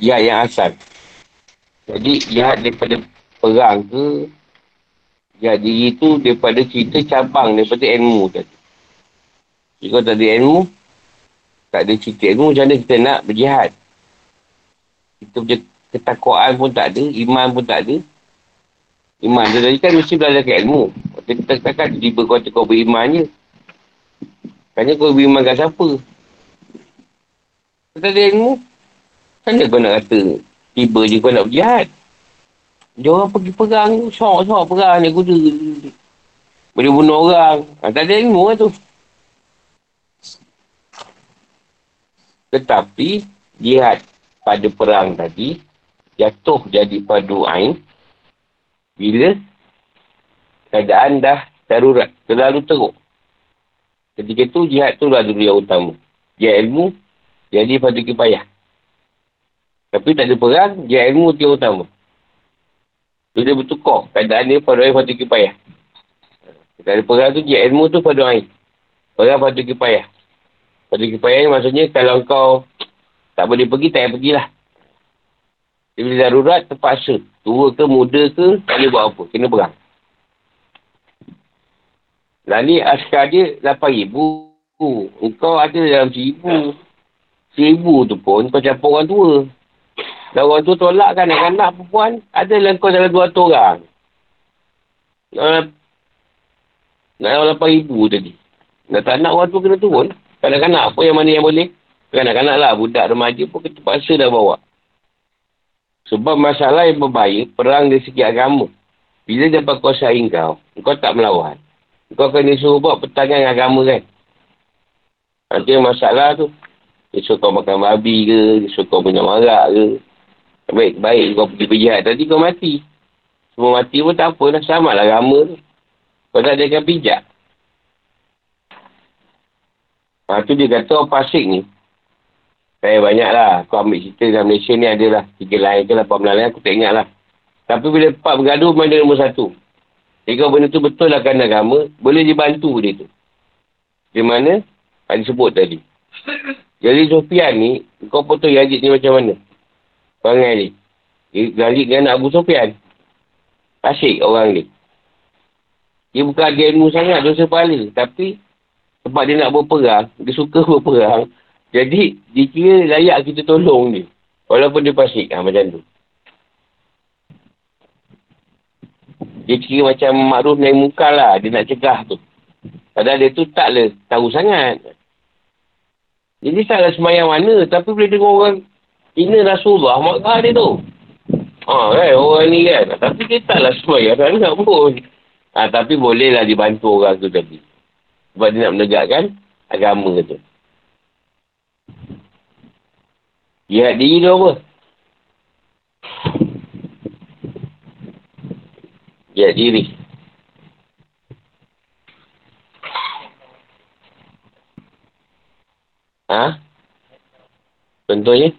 ya yang asal. Jadi dia daripada perang ke, ya diri tu daripada cerita cabang daripada ilmu tadi. Jika tak ada ilmu, tak ada cerita ilmu, macam mana kita nak berjihad? Kita punya ketakwaan pun tak ada, iman pun tak ada, Iman tu tadi kan mesti belajar ke ilmu. Kita takkan tiba kau kau beriman je. Tanya kau beriman kat siapa? Kita ada ilmu. Macam kau nak kata tiba je kau nak berjihad? Dia orang pergi perang tu. Sok-sok perang ni kuda. Boleh bunuh orang. Ha, tak ada ilmu lah tu. Tetapi jihad pada perang tadi jatuh jadi padu ain bila keadaan dah darurat, terlalu teruk. Ketika tu jihad tu lah dulu yang utama. Jihad ilmu, jadi pada kipayah. Tapi tak ada perang, jihad ilmu yang utama. Dia bertukar keadaan dia pada air pada kipayah. Tak ada perang tu, jihad ilmu tu pada air. Perang pada kipayah. Pada kipayah ni maksudnya kalau kau tak boleh pergi, tak payah pergilah. Dia bila darurat, terpaksa. Tua ke, muda ke, tak boleh buat apa. Kena perang. Lah ni askar dia 8 ribu. Engkau ada dalam seribu. Seribu tu pun kau campur orang tua. Dan orang tua tolak kan anak-anak perempuan. Ada dalam kau dalam 200 orang. Nak nak 8 ribu tadi. Nak tak nak orang tua kena turun. Kanak-kanak apa yang mana yang boleh. Kanak-kanak lah. Budak remaja pun kita paksa dah bawa. Sebab masalah yang berbahaya, perang dari segi agama. Bila dapat kuasa kau, kau tak melawan. Kau akan disuruh buat pertangan agama kan. Nanti masalah tu, dia suruh kau makan babi ke, dia suruh kau punya marak ke. Baik, baik kau pergi berjihad tadi kau mati. Semua mati pun tak apa lah, sama lah agama tu. Kau tak ada akan pijak. Ha, tu dia kata orang pasik ni, saya banyak lah. Aku ambil cerita dalam Malaysia ni adalah tiga lain ke lapan lain. Aku tak ingat lah. Tapi bila empat bergaduh, mana nombor satu. Jika benda tu betul lah kan agama, boleh dibantu dia tu. Di mana? Ada sebut tadi. Jadi Sofian ni, kau potong Yazid ni macam mana? Perangai ni. Yazid dengan Abu Sofian. Asyik orang ni. Dia bukan ada ilmu sangat dosa pahala. Tapi sebab dia nak berperang, dia suka berperang. Jadi, dia kira layak kita tolong dia. Walaupun dia pasik. Ha, macam tu. Dia kira macam makruh naik muka lah. Dia nak cegah tu. Padahal dia tu taklah tahu sangat. Jadi salah semayang mana. Tapi boleh dengar orang Ina Rasulullah marah dia tu. Ha kan orang ni kan. Tapi dia taklah semayang. Tak nak pun. Ha, tapi bolehlah dibantu orang tu tadi. Sebab dia nak menegakkan agama tu. Jihad diri tu apa? Jihad diri. Ha? Contohnya?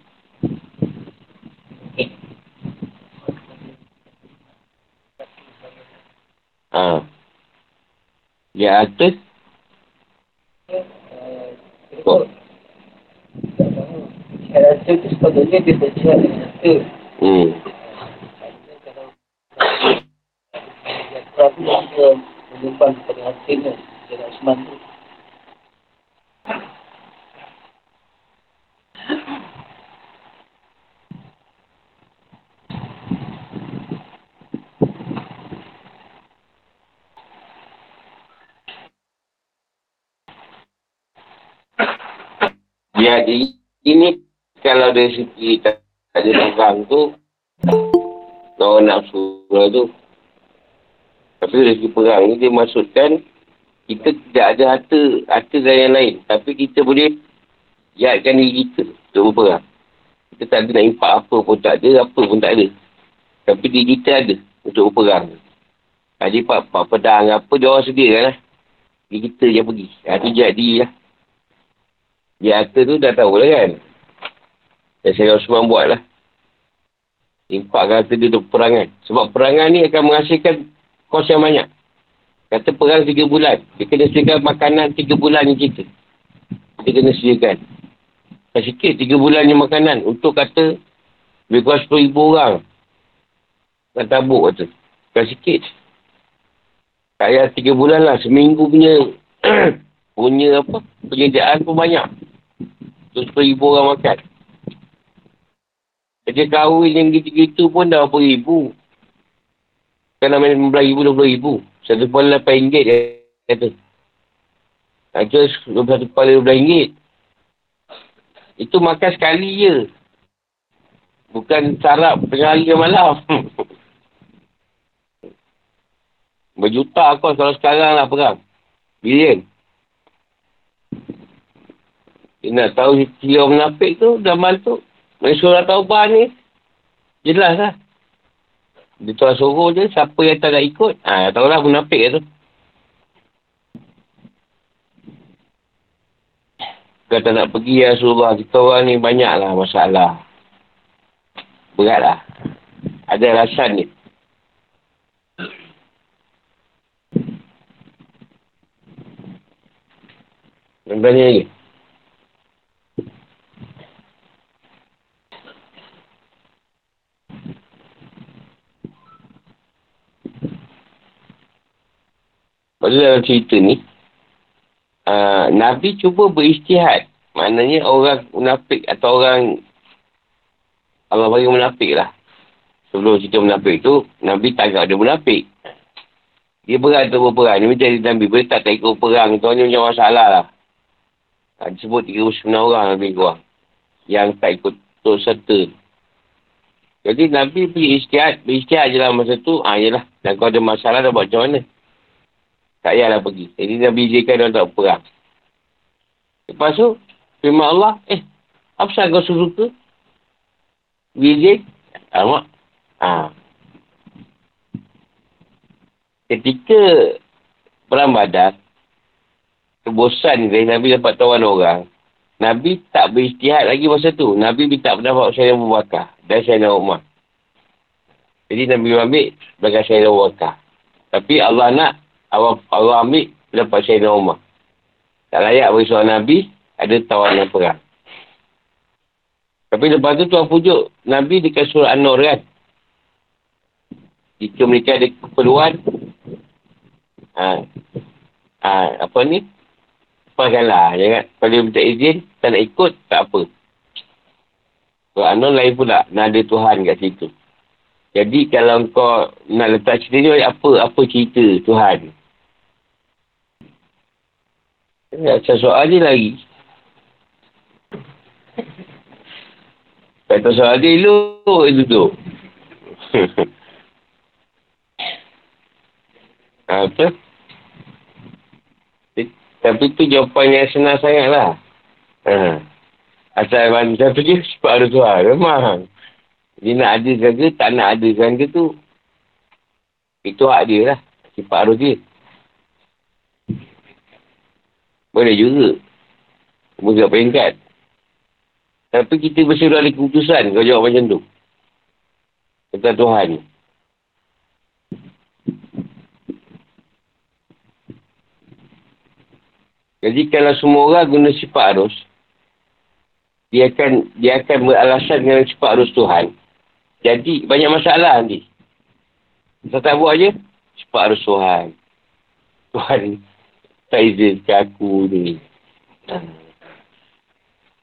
Ha. Di atas? Oh. Rasa tu sepatutnya dia berjihad dengan harta. Hmm. Prabu juga menyumbang kepada hartanya. Dia Osman tu. Jadi, ini kalau dari segi tak ada orang tu, orang nak surah tu. Tapi dari segi perang ni, dia maksudkan kita tidak ada harta, harta dan yang lain. Tapi kita boleh jadikan diri kita untuk berperang. Kita tak ada nak impak apa pun tak ada, apa pun tak ada. Tapi diri kita ada untuk berperang. Jadi pak, pak pedang apa, dia orang sedia lah. Diri kita je pergi. Itu jadi lah. Dia harta tu dah tahu lah kan. Dan saya Osman buat lah. Impakkan harta dia untuk perangan. Sebab perangan ni akan menghasilkan kos yang banyak. Kata perang tiga bulan. Dia kena sediakan makanan tiga bulan ni kita. Dia kena sediakan. Tak sikit tiga bulan ni makanan. Untuk kata lebih kurang sepuluh ribu orang. Nak tabuk kata. Tak sikit. Tak payah tiga bulan lah. Seminggu punya punya apa penyediaan pun banyak. Tu sepuluh ribu orang makan. Kerja kahwin yang gitu-gitu pun dah berapa ribu. Kan main belas ribu, dua ribu. Satu kepala lapan ringgit dia kata. Itu satu kepala dua belas ringgit. Itu makan sekali je. Bukan sarap tengah hari malam. Berjuta kau kalau sekarang lah perang. Bilion. Dia nak tahu kira menafik tu, zaman tu. Mereka surah taubah ni. Jelas lah. Dia tuan suruh je, siapa yang tak nak ikut. Ha, tahu lah menafik tu. Kata nak pergi ya Rasulullah, kita orang ni banyak lah masalah. Berat lah. Ada alasan ni. Tanya lagi. Pada dalam cerita ni, uh, Nabi cuba beristihad. Maknanya orang munafik atau orang Allah bagi munafik lah. Sebelum cerita munafik tu, Nabi tagak dia munafik. Dia berat tu berperang. Dia menjadi Nabi. Boleh tak tak ikut perang. Tuan ni macam masalah lah. Ha, disebut 39 orang lebih kurang. Yang tak ikut tu serta. Jadi Nabi pergi istiad. Beristiad je lah masa tu. Ha, yelah. Dan kalau ada masalah dah buat macam mana. Tak payahlah pergi. Jadi Nabi izinkan dia tak perang. Lepas tu, firman Allah, eh, apa sahaja kau ke? Izin? Alamak. Ha. Ketika perang badan, kebosan dari Nabi dapat tawan orang, Nabi tak beristihad lagi masa tu. Nabi minta pendapat saya Abu Bakar dan saya Umar. Jadi Nabi ambil sebagai saya Abu Bakar. Tapi Allah nak Allah, Allah ambil dapat Sayyidina Umar. Tak layak bagi seorang Nabi, ada tawanan perang. Tapi lepas tu Tuhan pujuk Nabi dekat surah An-Nur kan. Jika mereka ada keperluan, ha, ha, apa ni, lepaskanlah. Jangan, kalau minta izin, tak nak ikut, tak apa. Kalau anon lain pula, nak ada Tuhan kat situ. Jadi kalau kau nak letak cerita ni, apa apa cerita Tuhan? Macam soal ni lagi. Kata soal dia elok itu tu. Apa? Tapi tu jawapan yang senang sangat lah. Ha. Asal macam tu je, cepat ada Tuhan. Memang. Dia nak adakan ke, tak nak adakan ke tu. Itu hak dia lah. Cepat harus dia. Boleh juga. Bukan peringkat. Tapi kita berseru ada keputusan kalau jawab macam tu. Kata Tuhan. Jadi kalau semua orang guna sifat arus, dia akan dia akan beralasan dengan sifat arus Tuhan. Jadi banyak masalah nanti. Kita tak buat je, sifat arus Tuhan. Tuhan tak izinkan aku ni.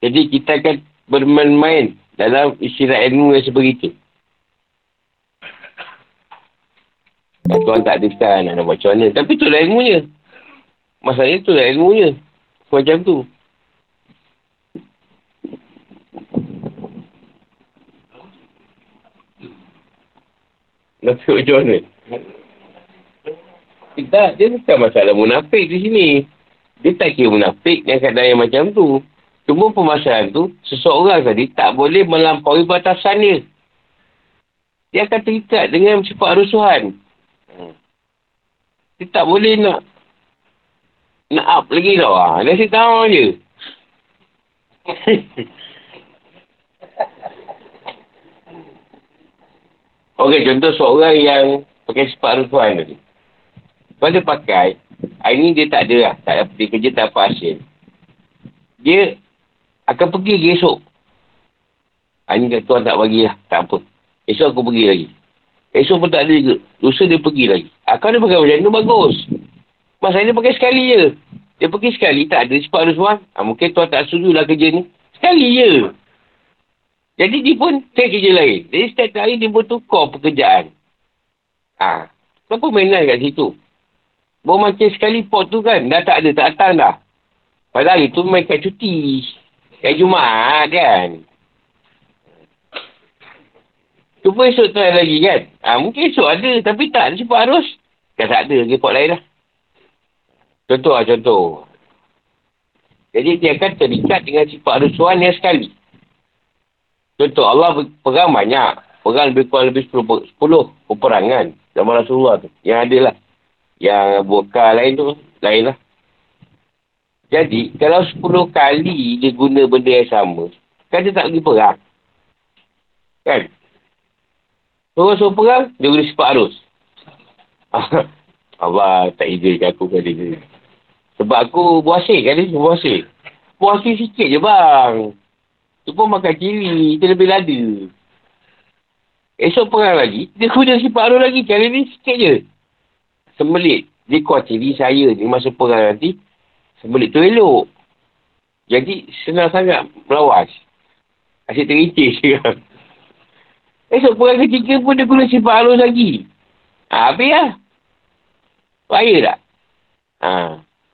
Jadi kita akan bermain-main dalam istilah ilmu yang sebegitu. Dan Tuhan tak ada nak buat macam mana. Tapi tu lah ilmunya. Masalahnya tu lah ilmunya. Macam tu. Nak macam mana? Tak, dia bukan masalah munafik di sini. Dia tak kira munafik dengan keadaan yang macam tu. Cuma permasalahan tu, seseorang tadi tak boleh melampaui batasan dia. Dia akan terikat dengan sifat rusuhan. Dia tak boleh nak nak up lagi tau. Ha. Dia asyik tahu je. Okey, contoh seorang yang pakai sifat rusuhan tadi. Kalau dia pakai, hari ni dia tak ada lah. Tak ada pergi kerja, tak apa hasil. Dia akan pergi lagi esok. Hari ni tuan tak bagi lah. Tak apa. Esok aku pergi lagi. Esok pun tak ada juga. Lusa dia pergi lagi. Akal dia pakai macam tu bagus. Masalah dia pakai sekali je. Dia pergi sekali, tak ada sebab ada suan. Ha, mungkin tuan tak setuju lah kerja ni. Sekali je. Jadi dia pun take kerja lain. Jadi setiap hari dia bertukar pekerjaan. Ha. Kenapa mainan kat situ? Baru macam sekali pot tu kan, dah tak ada, tak datang dah. Padahal itu main kat cuti. Kat Jumaat kan. Cuba esok try lagi kan. Ha, mungkin esok ada, tapi tak ada harus. Kan tak ada, lagi pot lain lah. Contoh lah, contoh. Jadi dia akan terikat dengan sifat rusuhan yang sekali. Contoh, Allah perang banyak. Perang lebih kurang lebih 10, 10 peperangan. Zaman Rasulullah tu. Yang ada lah. Yang buka lain tu, lain lah. Jadi, kalau 10 kali dia guna benda yang sama, kan dia tak pergi perang. Kan? Suruh-suruh perang, dia guna sifat arus. Allah tak izinkan aku kali ni. Sebab aku buasir kali ni, buasir. Buasir sikit je bang. Tu pun makan kiri, dia lebih lada. Esok perang lagi, dia guna sifat arus lagi. Kali ni sikit je sembelit. Dia kuat diri saya ni masa perang nanti, sembelit tu elok. Jadi, senang sangat melawas. Asyik terincis sekarang. Esok perang ketiga pun dia guna sifat halus lagi. Ha, habis lah. Bahaya tak? Ha.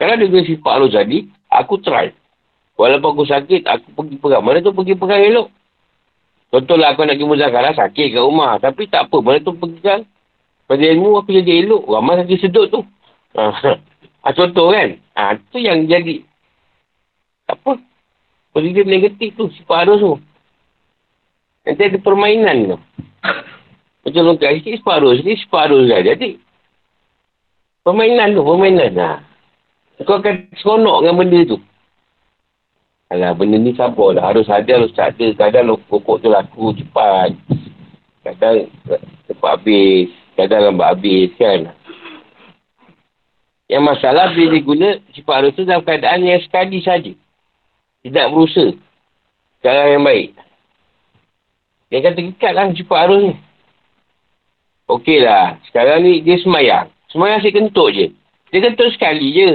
Kalau dia guna sifat halus tadi, aku try. Walaupun aku sakit, aku pergi perang. Mana tu pergi perang elok? Contohlah aku nak pergi muzakarah, sakit kat rumah. Tapi tak apa, mana tu pergi kan? Pada ilmu aku jadi elok. Ramai lagi sedut tu. Ha, contoh kan? Ha, tu yang jadi. Apa? Positif negatif tu. Sifat harus tu. Nanti ada permainan tu. Macam longkak sikit sifat harus. Ni sifat harus lah. Jadi. Permainan tu. Permainan. Ha. Kau akan seronok dengan benda tu. Alah, benda ni sabar lah. Harus ada, harus tak ada. Kadang pokok tu laku cepat. Kadang cepat habis. Kadang lambat habis kan. Yang masalah bila dia guna sifat harus dalam keadaan yang sekali saja. Tidak berusaha. Cara yang baik. Dia akan terikat lah sifat harus ni. Okey lah. Sekarang ni dia semayang. Semayang asyik kentut je. Dia kentut sekali je.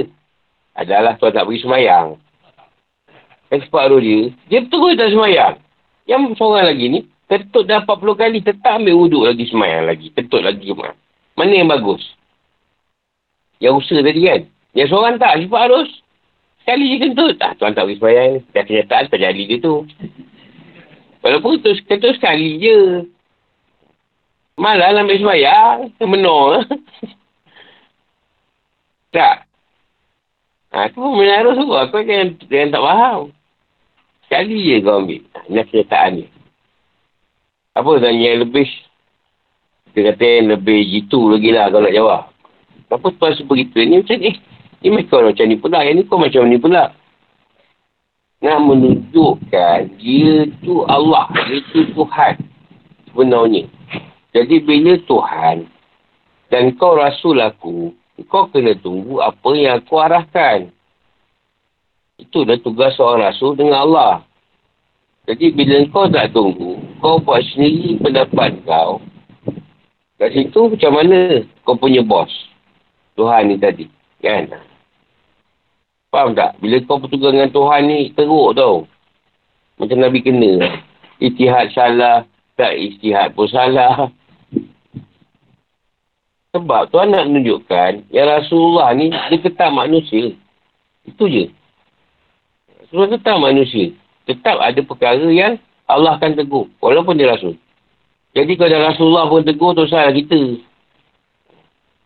Adalah tuan tak pergi semayang. Kan separuh dia. Dia betul tak semayang. Yang seorang lagi ni, kentut dah 40 kali. Tetap ambil wuduk lagi semayang lagi. Kentut lagi. Mana yang bagus? Yang usaha tadi kan? Yang seorang tak. Sifat harus. Sekali je kentut. Tak, tuan tak pergi semayang ni. Dah kenyataan terjadi dia tu. Walaupun tu, kentut sekali je. Malah ambil semayang. Menor. tak. Ha, tu pun menaruh tu. Aku yang, yang tak faham. Sekali je kau ambil. Ini kenyataan ni. Apa tanya yang lebih? Dia kata yang lebih jitu lagi lah kalau nak jawab. Apa tuan begitu? Ni macam ni. Ni mereka macam ni pula. Yang ni kau macam ni pula. Nak menunjukkan dia tu Allah. Dia tu Tuhan. Sebenarnya. Jadi bila Tuhan dan kau rasul aku, kau kena tunggu apa yang aku arahkan. Itu dah tugas seorang rasul dengan Allah. Jadi bila kau tak tunggu, kau buat sendiri pendapat kau. Kat situ macam mana kau punya bos? Tuhan ni tadi. Kan? Faham tak? Bila kau bertugas dengan Tuhan ni, teruk tau. Macam Nabi kena. Itihad salah, tak istihad pun salah. Sebab Tuhan nak menunjukkan yang Rasulullah ni, dia tetap manusia. Itu je. Rasulullah tetap manusia. Tetap ada perkara yang Allah akan tegur. Walaupun dia Rasul. Jadi kalau Rasulullah pun tegur, tu salah kita.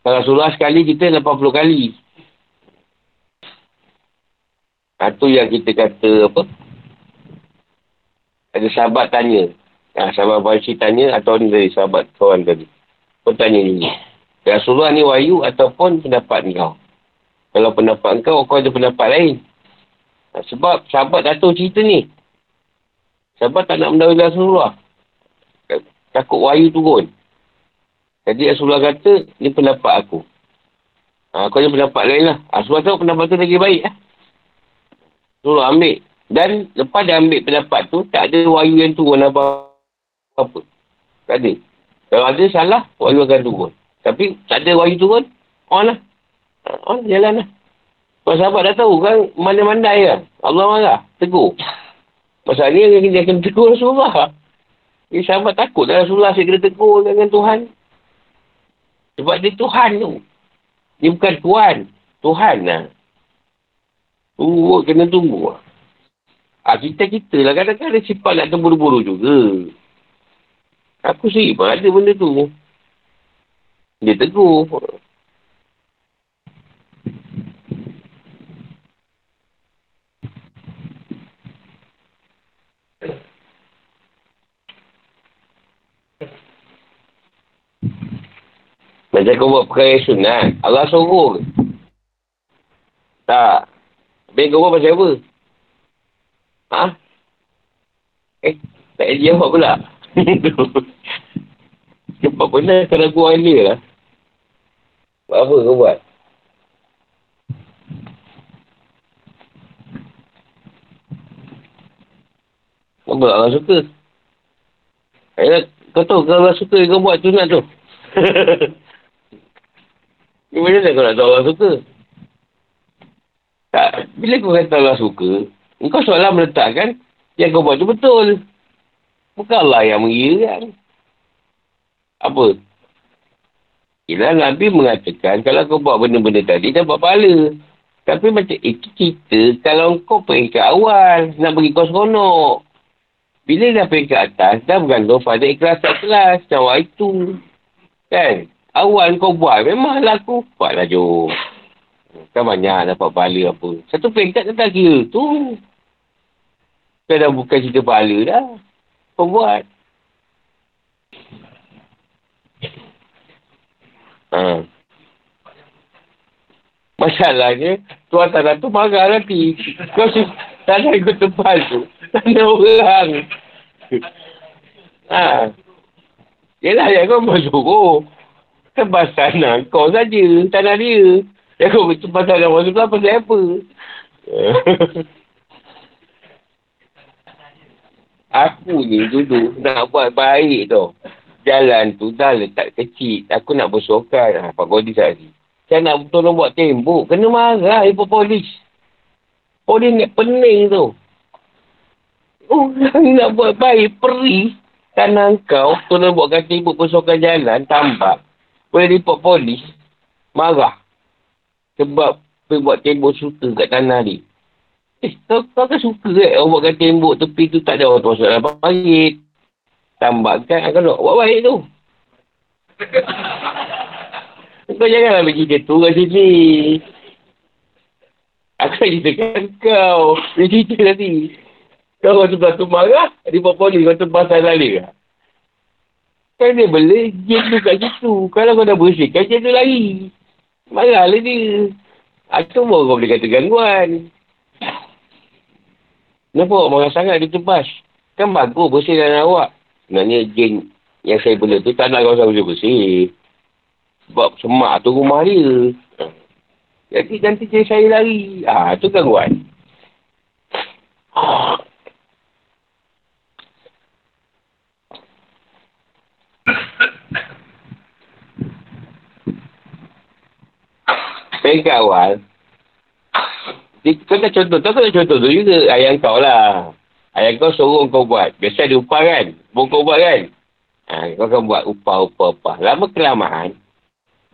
Kalau Rasulullah sekali, kita 80 kali. Itu yang kita kata apa? Ada sahabat tanya. Ha, sahabat Baisi tanya atau ni dari sahabat kawan tadi. Kau tanya ni. Rasulullah ni wahyu ataupun pendapat kau. Kalau pendapat kau, kau ada pendapat lain. Sebab sahabat dah tahu cerita ni. Sahabat tak nak mendahului Rasulullah. Takut wahyu turun. Jadi Rasulullah kata, ni pendapat aku. Ha, kau ada pendapat lain lah. Ha, sebab tu pendapat tu lagi baik lah. Rasulullah ambil. Dan lepas dia ambil pendapat tu, tak ada wahyu yang turun apa-apa. Tak ada. Kalau ada salah, wahyu akan turun. Tapi tak ada wahyu turun, on lah. On, jalan lah. Kalau sahabat dah tahu kan, mana-mandai kan. Allah marah, tegur. Masalahnya yang dia akan tegur Rasulullah. Jadi sahabat takut dah Rasulullah saya kena tegur dengan Tuhan. Sebab dia Tuhan tu. Dia bukan Tuhan. Tuhan lah. Tunggu, kena tunggu. Ha, kita-kita lah kadang-kadang ada sifat nak terburu-buru juga. Aku sih ada benda tu. Dia tegur. Macam kau buat perkara sunat, Allah suruh. Tak. Habis kau buat pasal apa? Ha? Eh, tak ada jawab pula. Pernah kau ragu dia lah. Buat apa kau buat? Apa Allah suka? Ayah, kau tahu kalau Allah suka kau buat sunat tu. Ni macam mana kau nak tahu Allah suka? Tak, bila kau kata Allah suka, kau soalan meletakkan yang kau buat tu betul. Bukan Allah yang mengira kan. Apa? Yelah Nabi mengatakan kalau kau buat benda-benda tadi, dapat pahala. Tapi macam itu kita, kalau kau pergi ke awal, nak pergi kau seronok. Bila dah pergi ke atas, dah bergantung pada ikhlas tak kelas. Macam itu. Kan? Awal kau buat, memang laku. Buatlah jom. Kan banyak dapat pahala apa. Satu peringkat tak kira tu. Kan dah bukan cerita pahala dah. Kau buat. Ha. Masalahnya, tuan tanah tu marah nanti. Kau si tanah ikut tempat tu. Tanah orang. Ha. Yelah, yang kau mau suruh. Tebas tanah kau saja. Tanah dia. Yang kau tebas tanah orang tu pasal apa? Aku ni dulu nak buat baik tau. jalan tu dah letak kecil. Aku nak bersokan. Ha, Pak Godi tadi. Saya nak tolong buat tembok. Kena marah ibu polis. Polis ni pening tu. Oh, nak buat baik. Peri. Tanah kau. Tolong buatkan tembok bersokan jalan. Tambak. Boleh report polis. Marah. Sebab pergi buat tembok suka kat tanah ni. Eh, kau, kau kan suka kan orang buatkan tembok tepi tu tak ada orang tu masuk dalam parit. Tambahkan akan nak buat baik tu. kau janganlah bagi dia tu kat sini. Aku nak ceritakan kau. Dia cerita tadi. Kau orang sebelah tu marah, dia buat polis, kau tu pasal lari lah. Kan dia boleh, dia tu kat situ. Kalau kau dah bersihkan, dia tu lari. Marahlah dia. Aku pun kau boleh kata gangguan. Kenapa awak marah sangat dia tebas? Kan bagus bersih dalam awak. Sebenarnya jin yang saya bela tu tak nak kawasan bersih-bersih. Sebab semak tu rumah dia. Jadi nanti dia saya lari. Ah, tu gangguan. Peringkat awal, kau tak contoh, kau tak contoh tu juga ayah kau lah. Ayah kau suruh kau buat. Biasa ada upah kan? Bawa kau buat kan? Ha, kau akan buat upah, upah, upah. Lama kelamaan,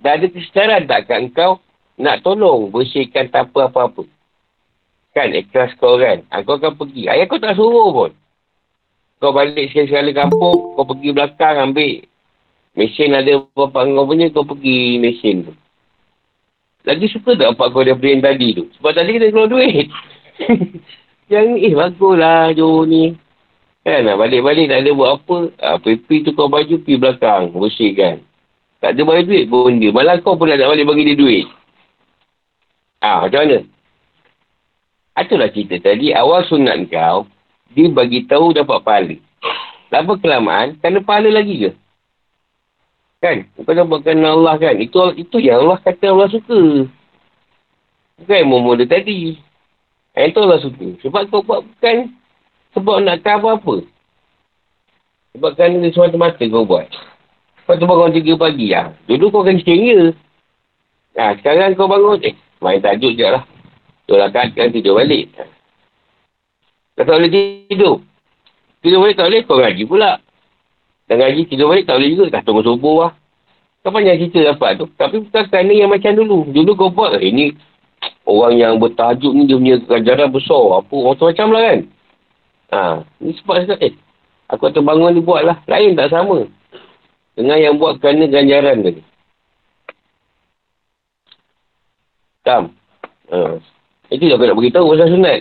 dah ada kesedaran tak kat kau nak tolong bersihkan tanpa apa-apa. Kan, ikhlas kau kan? Ha, kau akan pergi. Ayah kau tak suruh pun. Kau balik sekali-sekala kampung, kau pergi belakang ambil mesin ada bapak kau punya, kau pergi mesin tu. Lagi suka tak bapak kau daripada yang tadi tu? Sebab tadi kita keluar duit. yang eh baguslah Jo ni. Kan balik-balik tak ada buat apa. Ha, PP tu kau baju pergi belakang. Bersihkan. Tak ada bagi duit pun dia. Malah kau pun nak balik bagi dia duit. Ah, ha, macam mana? Itulah cerita tadi. Awal sunat kau. Dia bagi tahu dapat pahala. Lama kelamaan. Kena pahala lagi ke? Kan? Kau dah buatkan Allah kan? Itu itu yang Allah kata Allah suka. Bukan yang mula tadi. Yang tu Allah suka. Sebab kau buat bukan sebab nak tahu apa-apa. Sebab kan dia semata-mata kau buat. Lepas tu bangun tiga pagi lah. Dulu kau kena ceria. Ha, sekarang kau bangun, eh, main tajuk je lah. Tu lah kan, kan tidur balik. Kau tak boleh tidur. Tidur balik tak boleh, kau ngaji pula. Dan ngaji tidur balik tak boleh juga. Dah tunggu subuh lah. Kau banyak cerita dapat tu. Tapi bukan kerana yang macam dulu. Dulu kau buat, eh, ini orang yang bertajuk ni dia punya ganjaran besar. Apa, orang tu macam lah kan. Ha, ni sebab saya eh, aku terbangun dia buat lah. Lain tak sama. Dengan yang buat kerana ganjaran tadi. Tam. Ha. Itu aku nak beritahu pasal sunat.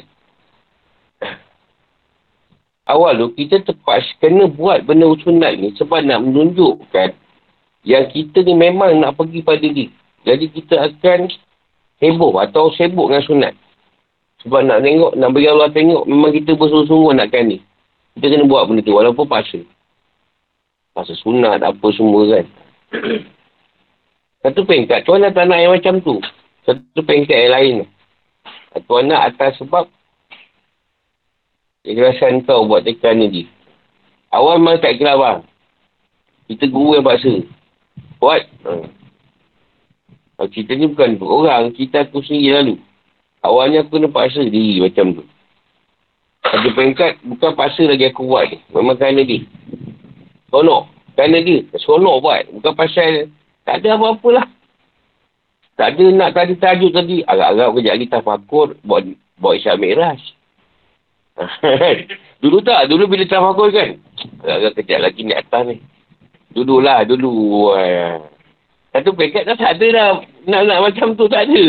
Awal tu kita terpaksa kena buat benda sunat ni sebab nak menunjukkan yang kita ni memang nak pergi pada dia. Jadi kita akan heboh atau sibuk dengan sunat. Sebab nak tengok, nak bagi Allah tengok, memang kita bersungguh-sungguh nakkan ni. Kita kena buat benda tu, walaupun paksa. Paksa sunat, apa semua kan. Satu pengkat, tuan tak nak yang macam tu. Satu pengkat yang lain. Tuan nak atas sebab Ikhlasan kau buat tekan ni dia. Awal memang tak ikhlas bang. Kita guru yang paksa. Buat. Hmm. Cerita ni bukan orang. Kita aku sendiri lalu. Awalnya aku kena paksa diri macam tu. Ada pengkat bukan paksa lagi aku buat ni. Memang kerana dia. Sonok. Kerana dia. Sonok buat. Bukan pasal tak ada apa-apa lah. Tak ada nak tadi tajuk tadi. Agak-agak kejap lagi tafakur buat, buat isyak miras. dulu tak, dulu bila tafakur kan. Agak-agak kejap lagi ni atas ni. Dulu lah, dulu. Satu pekat tak ada dah. Nak-nak macam tu tak ada.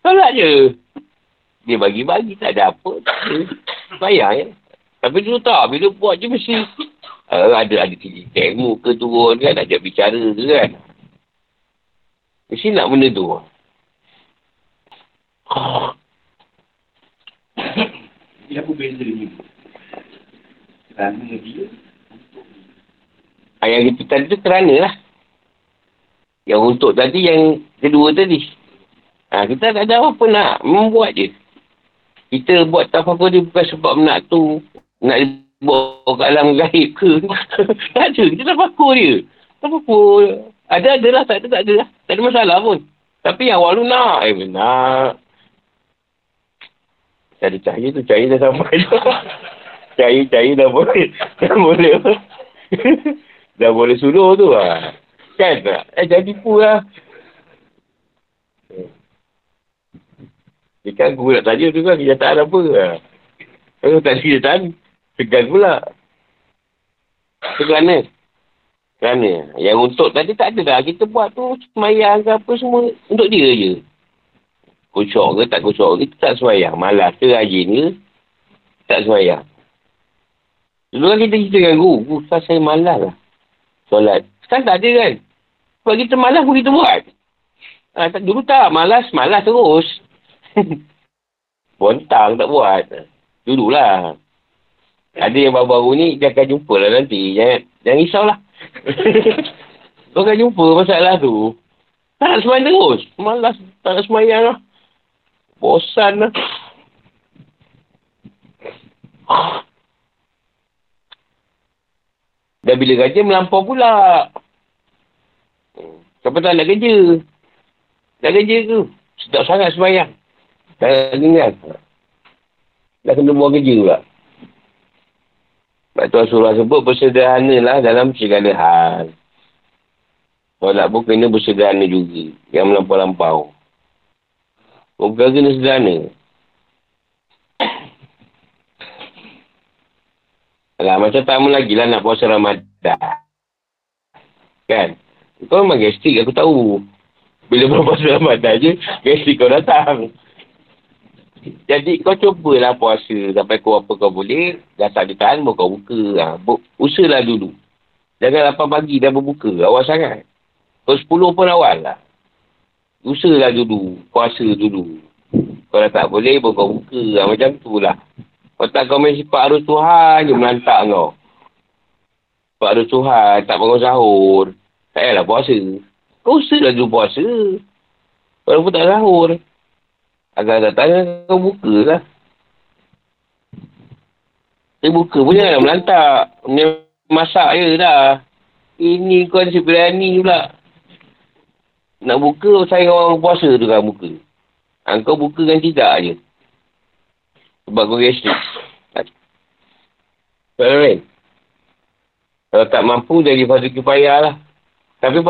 Tolak je. Dia bagi-bagi tak ada apa. Bayar ya. Tapi dulu tak. Bila buat je mesti. Uh, ada ada tinggi ilmu ke turun kan. Ada bicara ke kan. Mesti nak benda tu. Dia apa beza ni? Kerana dia Ah, yang kita tadi tu kerana lah. Yang untuk tadi, yang kedua tadi. Ha, kita tak ada apa nak membuat je. Kita buat tafakur ni bukan sebab nak tu, nak Bawa kat alam gaib ke? tak ada. Kita tak pakur dia. Tak pakur. Ada, ada lah. Tak ada, tak lah. Tak ada masalah pun. Tapi yang awal nak. Eh, nak. Cari cahaya tu. Cahaya dah sampai tu. cahaya, cahaya dah boleh. Dah boleh. dah boleh suluh tu lah. Kan tak? Eh, jangan tipu lah. Dia kan aku nak tanya tu kan, kenyataan apa lah. Kalau tak ada kenyataan, segan pula. Itu kerana? Kerana yang untuk tadi tak ada dah. Kita buat tu semayang ke apa semua untuk dia je. Kucuk ke tak kucuk ke, tak semayang. Malas ke rajin ke, tak semayang. Dulu kan kita cerita dengan guru, guru saya malas lah. Solat. Sekarang tak ada kan. Sebab kita malas pun kita buat. Ha, dulu tak, malas, malas terus. Bontang tak buat. Dululah. Ada yang baru-baru ni, dia akan jumpa lah nanti. Jangan, jangan risaulah. Kau akan jumpa masalah tu. Tak nak semayang terus. Malas. Tak nak semayang lah. Bosan lah. Dan bila kerja melampau pula. Siapa tak nak kerja? Tak kerja tu. Sedap sangat semayang. Tak ingat. Dah kena buang kerja pula. Sebab tu Rasulullah sebut bersederhana lah dalam segala hal. Solat pun kena bersederhana juga. Yang melampau-lampau. Bukan kena sederhana. Alah, macam tamu lagi lah nak puasa Ramadan. Kan? Kau memang gastrik aku tahu. Bila berpuasa Ramadan je, gastrik kau datang. Jadi kau cubalah puasa sampai kau apa kau boleh. Dah tak ada tahan pun kau buka. Ha. Usahalah dulu. Jangan 8 pagi dah berbuka. Awal sangat. Kau 10 pun awal lah. Usahalah dulu. Puasa dulu. Kau dah tak boleh pun kau buka. Ha. Macam tu lah. Kau tak kau main sifat arus Tuhan je melantak kau. Sifat arus Tuhan. Tak bangun sahur. Tak payahlah puasa. Kau usahalah dulu puasa. Walaupun tak sahur. Agar datang kau buka lah. Dia buka pun jangan melantak. Dia masak je dah. Ini kau si berani pula. Nak buka, saya orang puasa tu kan buka. Ha, kau buka kan tidak je. Sebab kau gastrik. Sebab lain. Kalau tak mampu, jadi pada kipayah lah. Tapi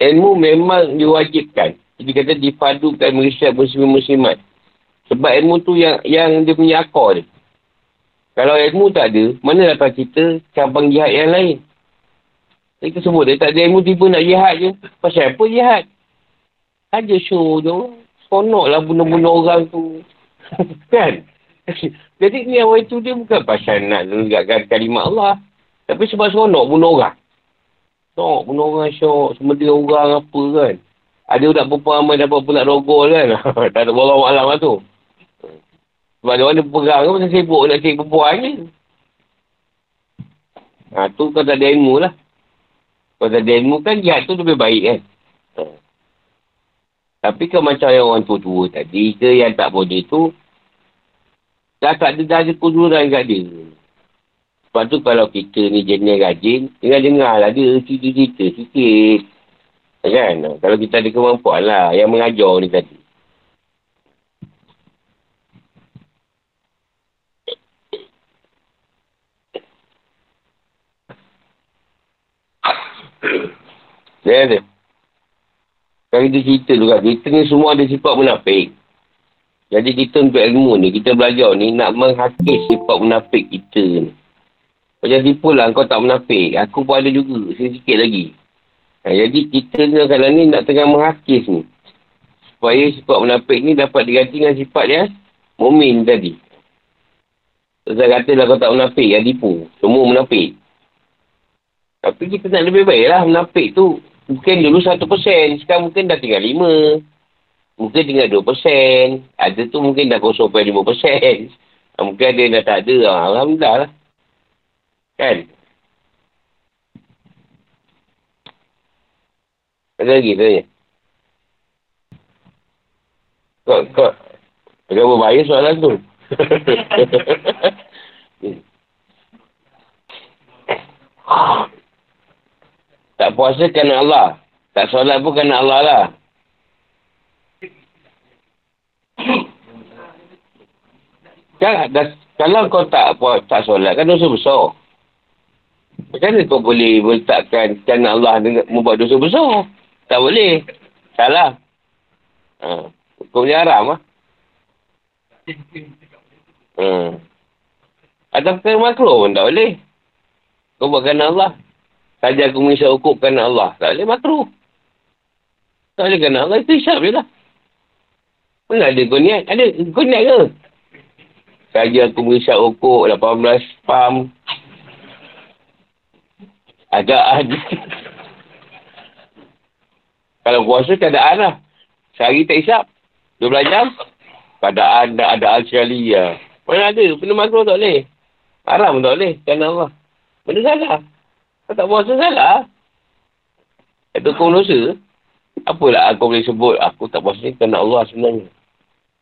ilmu memang diwajibkan. Jadi kata dipadukan merisyat muslim-muslimat. Sebab ilmu tu yang yang dia punya akor dia. Kalau ilmu tak ada, mana datang kita cabang jihad yang lain? Kita sebut dia tak ada ilmu tiba nak jihad je. Pasal apa jihad? Aja show tu. Sonok lah bunuh-bunuh orang tu. kan? Jadi ni awal itu dia bukan pasal nak menegakkan kalimat Allah. Tapi sebab sonok bunuh orang. Sonok bunuh orang syok. Semua dia orang apa kan. Ada budak perempuan ramai dapat pula rogol kan. tak ada orang malam lah tu. Sebab dia orang perang kan pasal sibuk nak cari perempuan je. Ha, tu kau tak ada ilmu lah. Kau tak ada ilmu kan jihad tu lebih baik kan. Tapi kau macam yang orang tua-tua tadi ke yang tak boleh tu. Dah tak ada, dah ada kuduran kat dia. Sebab tu kalau kita ni jenis rajin, dengar-dengar lah dia cerita-cerita sikit. Kan? Kalau kita ada kemampuan lah yang mengajar ni tadi. Ada. Kalau kita cerita kan, kita ni semua ada sifat munafik. Jadi kita untuk ilmu ni, kita belajar ni nak menghakis sifat munafik kita ni. Macam tipu lah, kau tak munafik. Aku pun ada juga, sikit lagi. Ha, jadi kita ni kadang ni nak tengah menghakis ni. Supaya sifat munafik ni dapat diganti dengan sifat dia mumin tadi. Saya kata lah kau tak munafik, yang tipu. Semua munafik. Tapi kita nak lebih baik lah munafik tu. Mungkin dulu satu persen. Sekarang mungkin dah tinggal lima. Mungkin tinggal dua persen. Ada tu mungkin dah kosong lima persen. Ha, mungkin ada yang dah tak ada. Alhamdulillah lah. Kan? Ada lagi tanya. Kau, kau, agak berbahaya soalan tu. Tak puasa kerana Allah. Tak solat pun kerana Allah lah. Kan, dah, kalau kau tak puas, tak solat, kan dosa besar. Macam mana kau boleh meletakkan kerana Allah dengan membuat dosa besar? Tak boleh. Salah. Ha. Hukum dia haram lah. Hmm. Atau kerana makro pun tak boleh. Kau buat kerana Allah. Saja aku mengisap hukum kerana Allah. Tak boleh makro. Tak boleh kerana Allah. Itu isap je lah. Mana ada kau niat? Ada kau niat ke? Saja aku mengisap hukum 18 pam. Ada ada. Kalau puasa keadaan lah. Sehari tak isap. 12 jam. Keadaan dah ada sekali ya. Mana ada? Benda makro tak boleh. Haram tak boleh. Kerana Allah. Benda salah. Kau tak puasa salah. Itu kau dosa. Apalah aku boleh sebut aku tak puasa ni kerana Allah sebenarnya.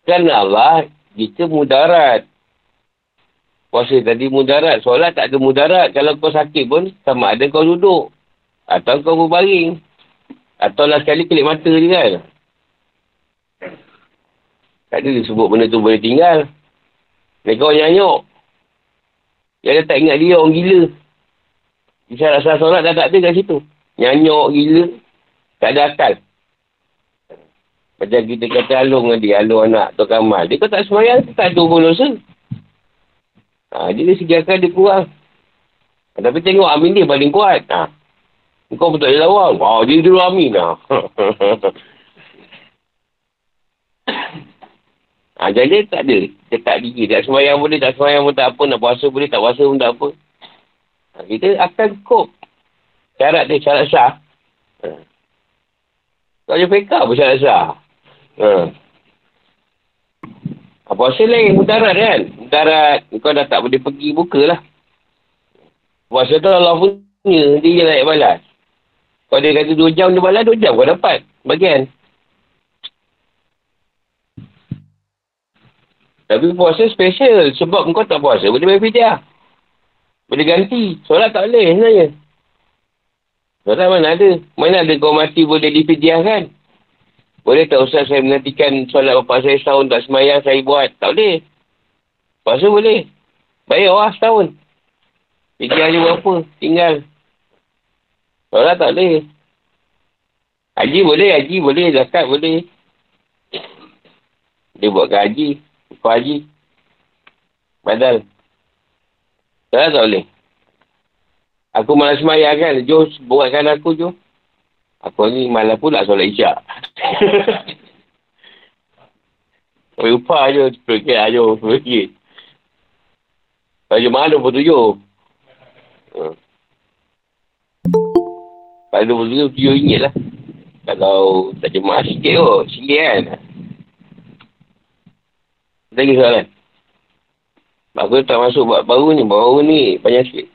Kerana Allah, kita mudarat. Puasa tadi mudarat. Solat tak ada mudarat. Kalau kau sakit pun, sama ada kau duduk. Atau kau berbaring. Atau lah sekali kelip mata je kan. Tak ada sebut benda tu boleh tinggal. Mereka orang nyanyuk. Dia tak ingat dia orang gila. Isyarat salah solat dah tak ada kat situ. Nyanyuk gila. Tak ada akal. Macam kita kata alung dia. Alung anak tu kamal. Dia kau tak semayang. Tak ada hukum dosa. Ha, jadi segi akal dia kurang. Tapi tengok Amin dia paling kuat. Ha. Kau pun tak boleh lawan. Ha, dia dulu Amin. Ha. Ha, jadi tak ada. Dia tak diri. Tak semayang boleh, tak semayang pun tak apa. Nak puasa boleh, tak puasa pun tak apa. Ha, kita akan kop. Syarat dia, syarat sah. Ha. Kau ada pekak pun syarat sah. Ha. ha. Puasa lain, mudarat kan? Mudarat, kau dah tak boleh pergi, bukalah. Puasa tu Allah punya, dia je layak balas. Kalau dia kata 2 jam dia balas, 2 jam kau dapat. Bagian. Tapi puasa special. Sebab kau tak puasa, boleh bayar fidyah. Boleh ganti. Solat tak boleh sebenarnya. Solat mana ada? Mana ada kau mati boleh difidyah kan? Boleh tak usah saya menantikan solat bapak saya setahun tak semayang saya buat? Tak boleh. Puasa boleh. Bayar lah setahun. Fidyah je berapa? Tinggal. Solat tak boleh. Haji boleh, haji boleh, zakat boleh. Dia buatkan haji. Kau haji. Badal. Tak tak boleh. Aku malas semayang kan. Jom buatkan aku jom. Aku ni malam pula solat isyak. Kau lupa je. Sepuluh kira. Kalau jemaah dua puluh tujuh. Hmm. Kalau dua puluh tujuh, tujuh ringgit lah. Kalau tak jemaah sikit kot. Sikit kan. Lagi soalan. Aku tak masuk buat baru ni. Baru ni banyak sikit.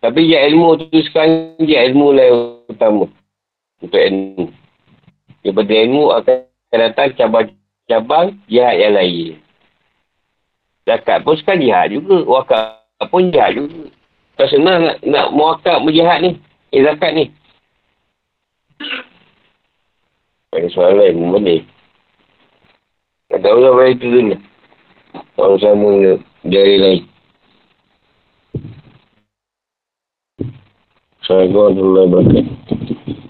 Tapi je ilmu tu sekarang je ilmu lah yang utama. Untuk ilmu. Daripada ilmu akan datang cabang-cabang jihad yang lain. Zakat pun sekarang jihad juga. Wakaf pun jihad juga. Tak senang nak, nak mewakaf berjihad ni. Eh zakat ni. Ada soalan pun boleh. Tak lah baik tu dulu. Orang sama dari lain. Assalamualaikum warahmatullahi wabarakatuh.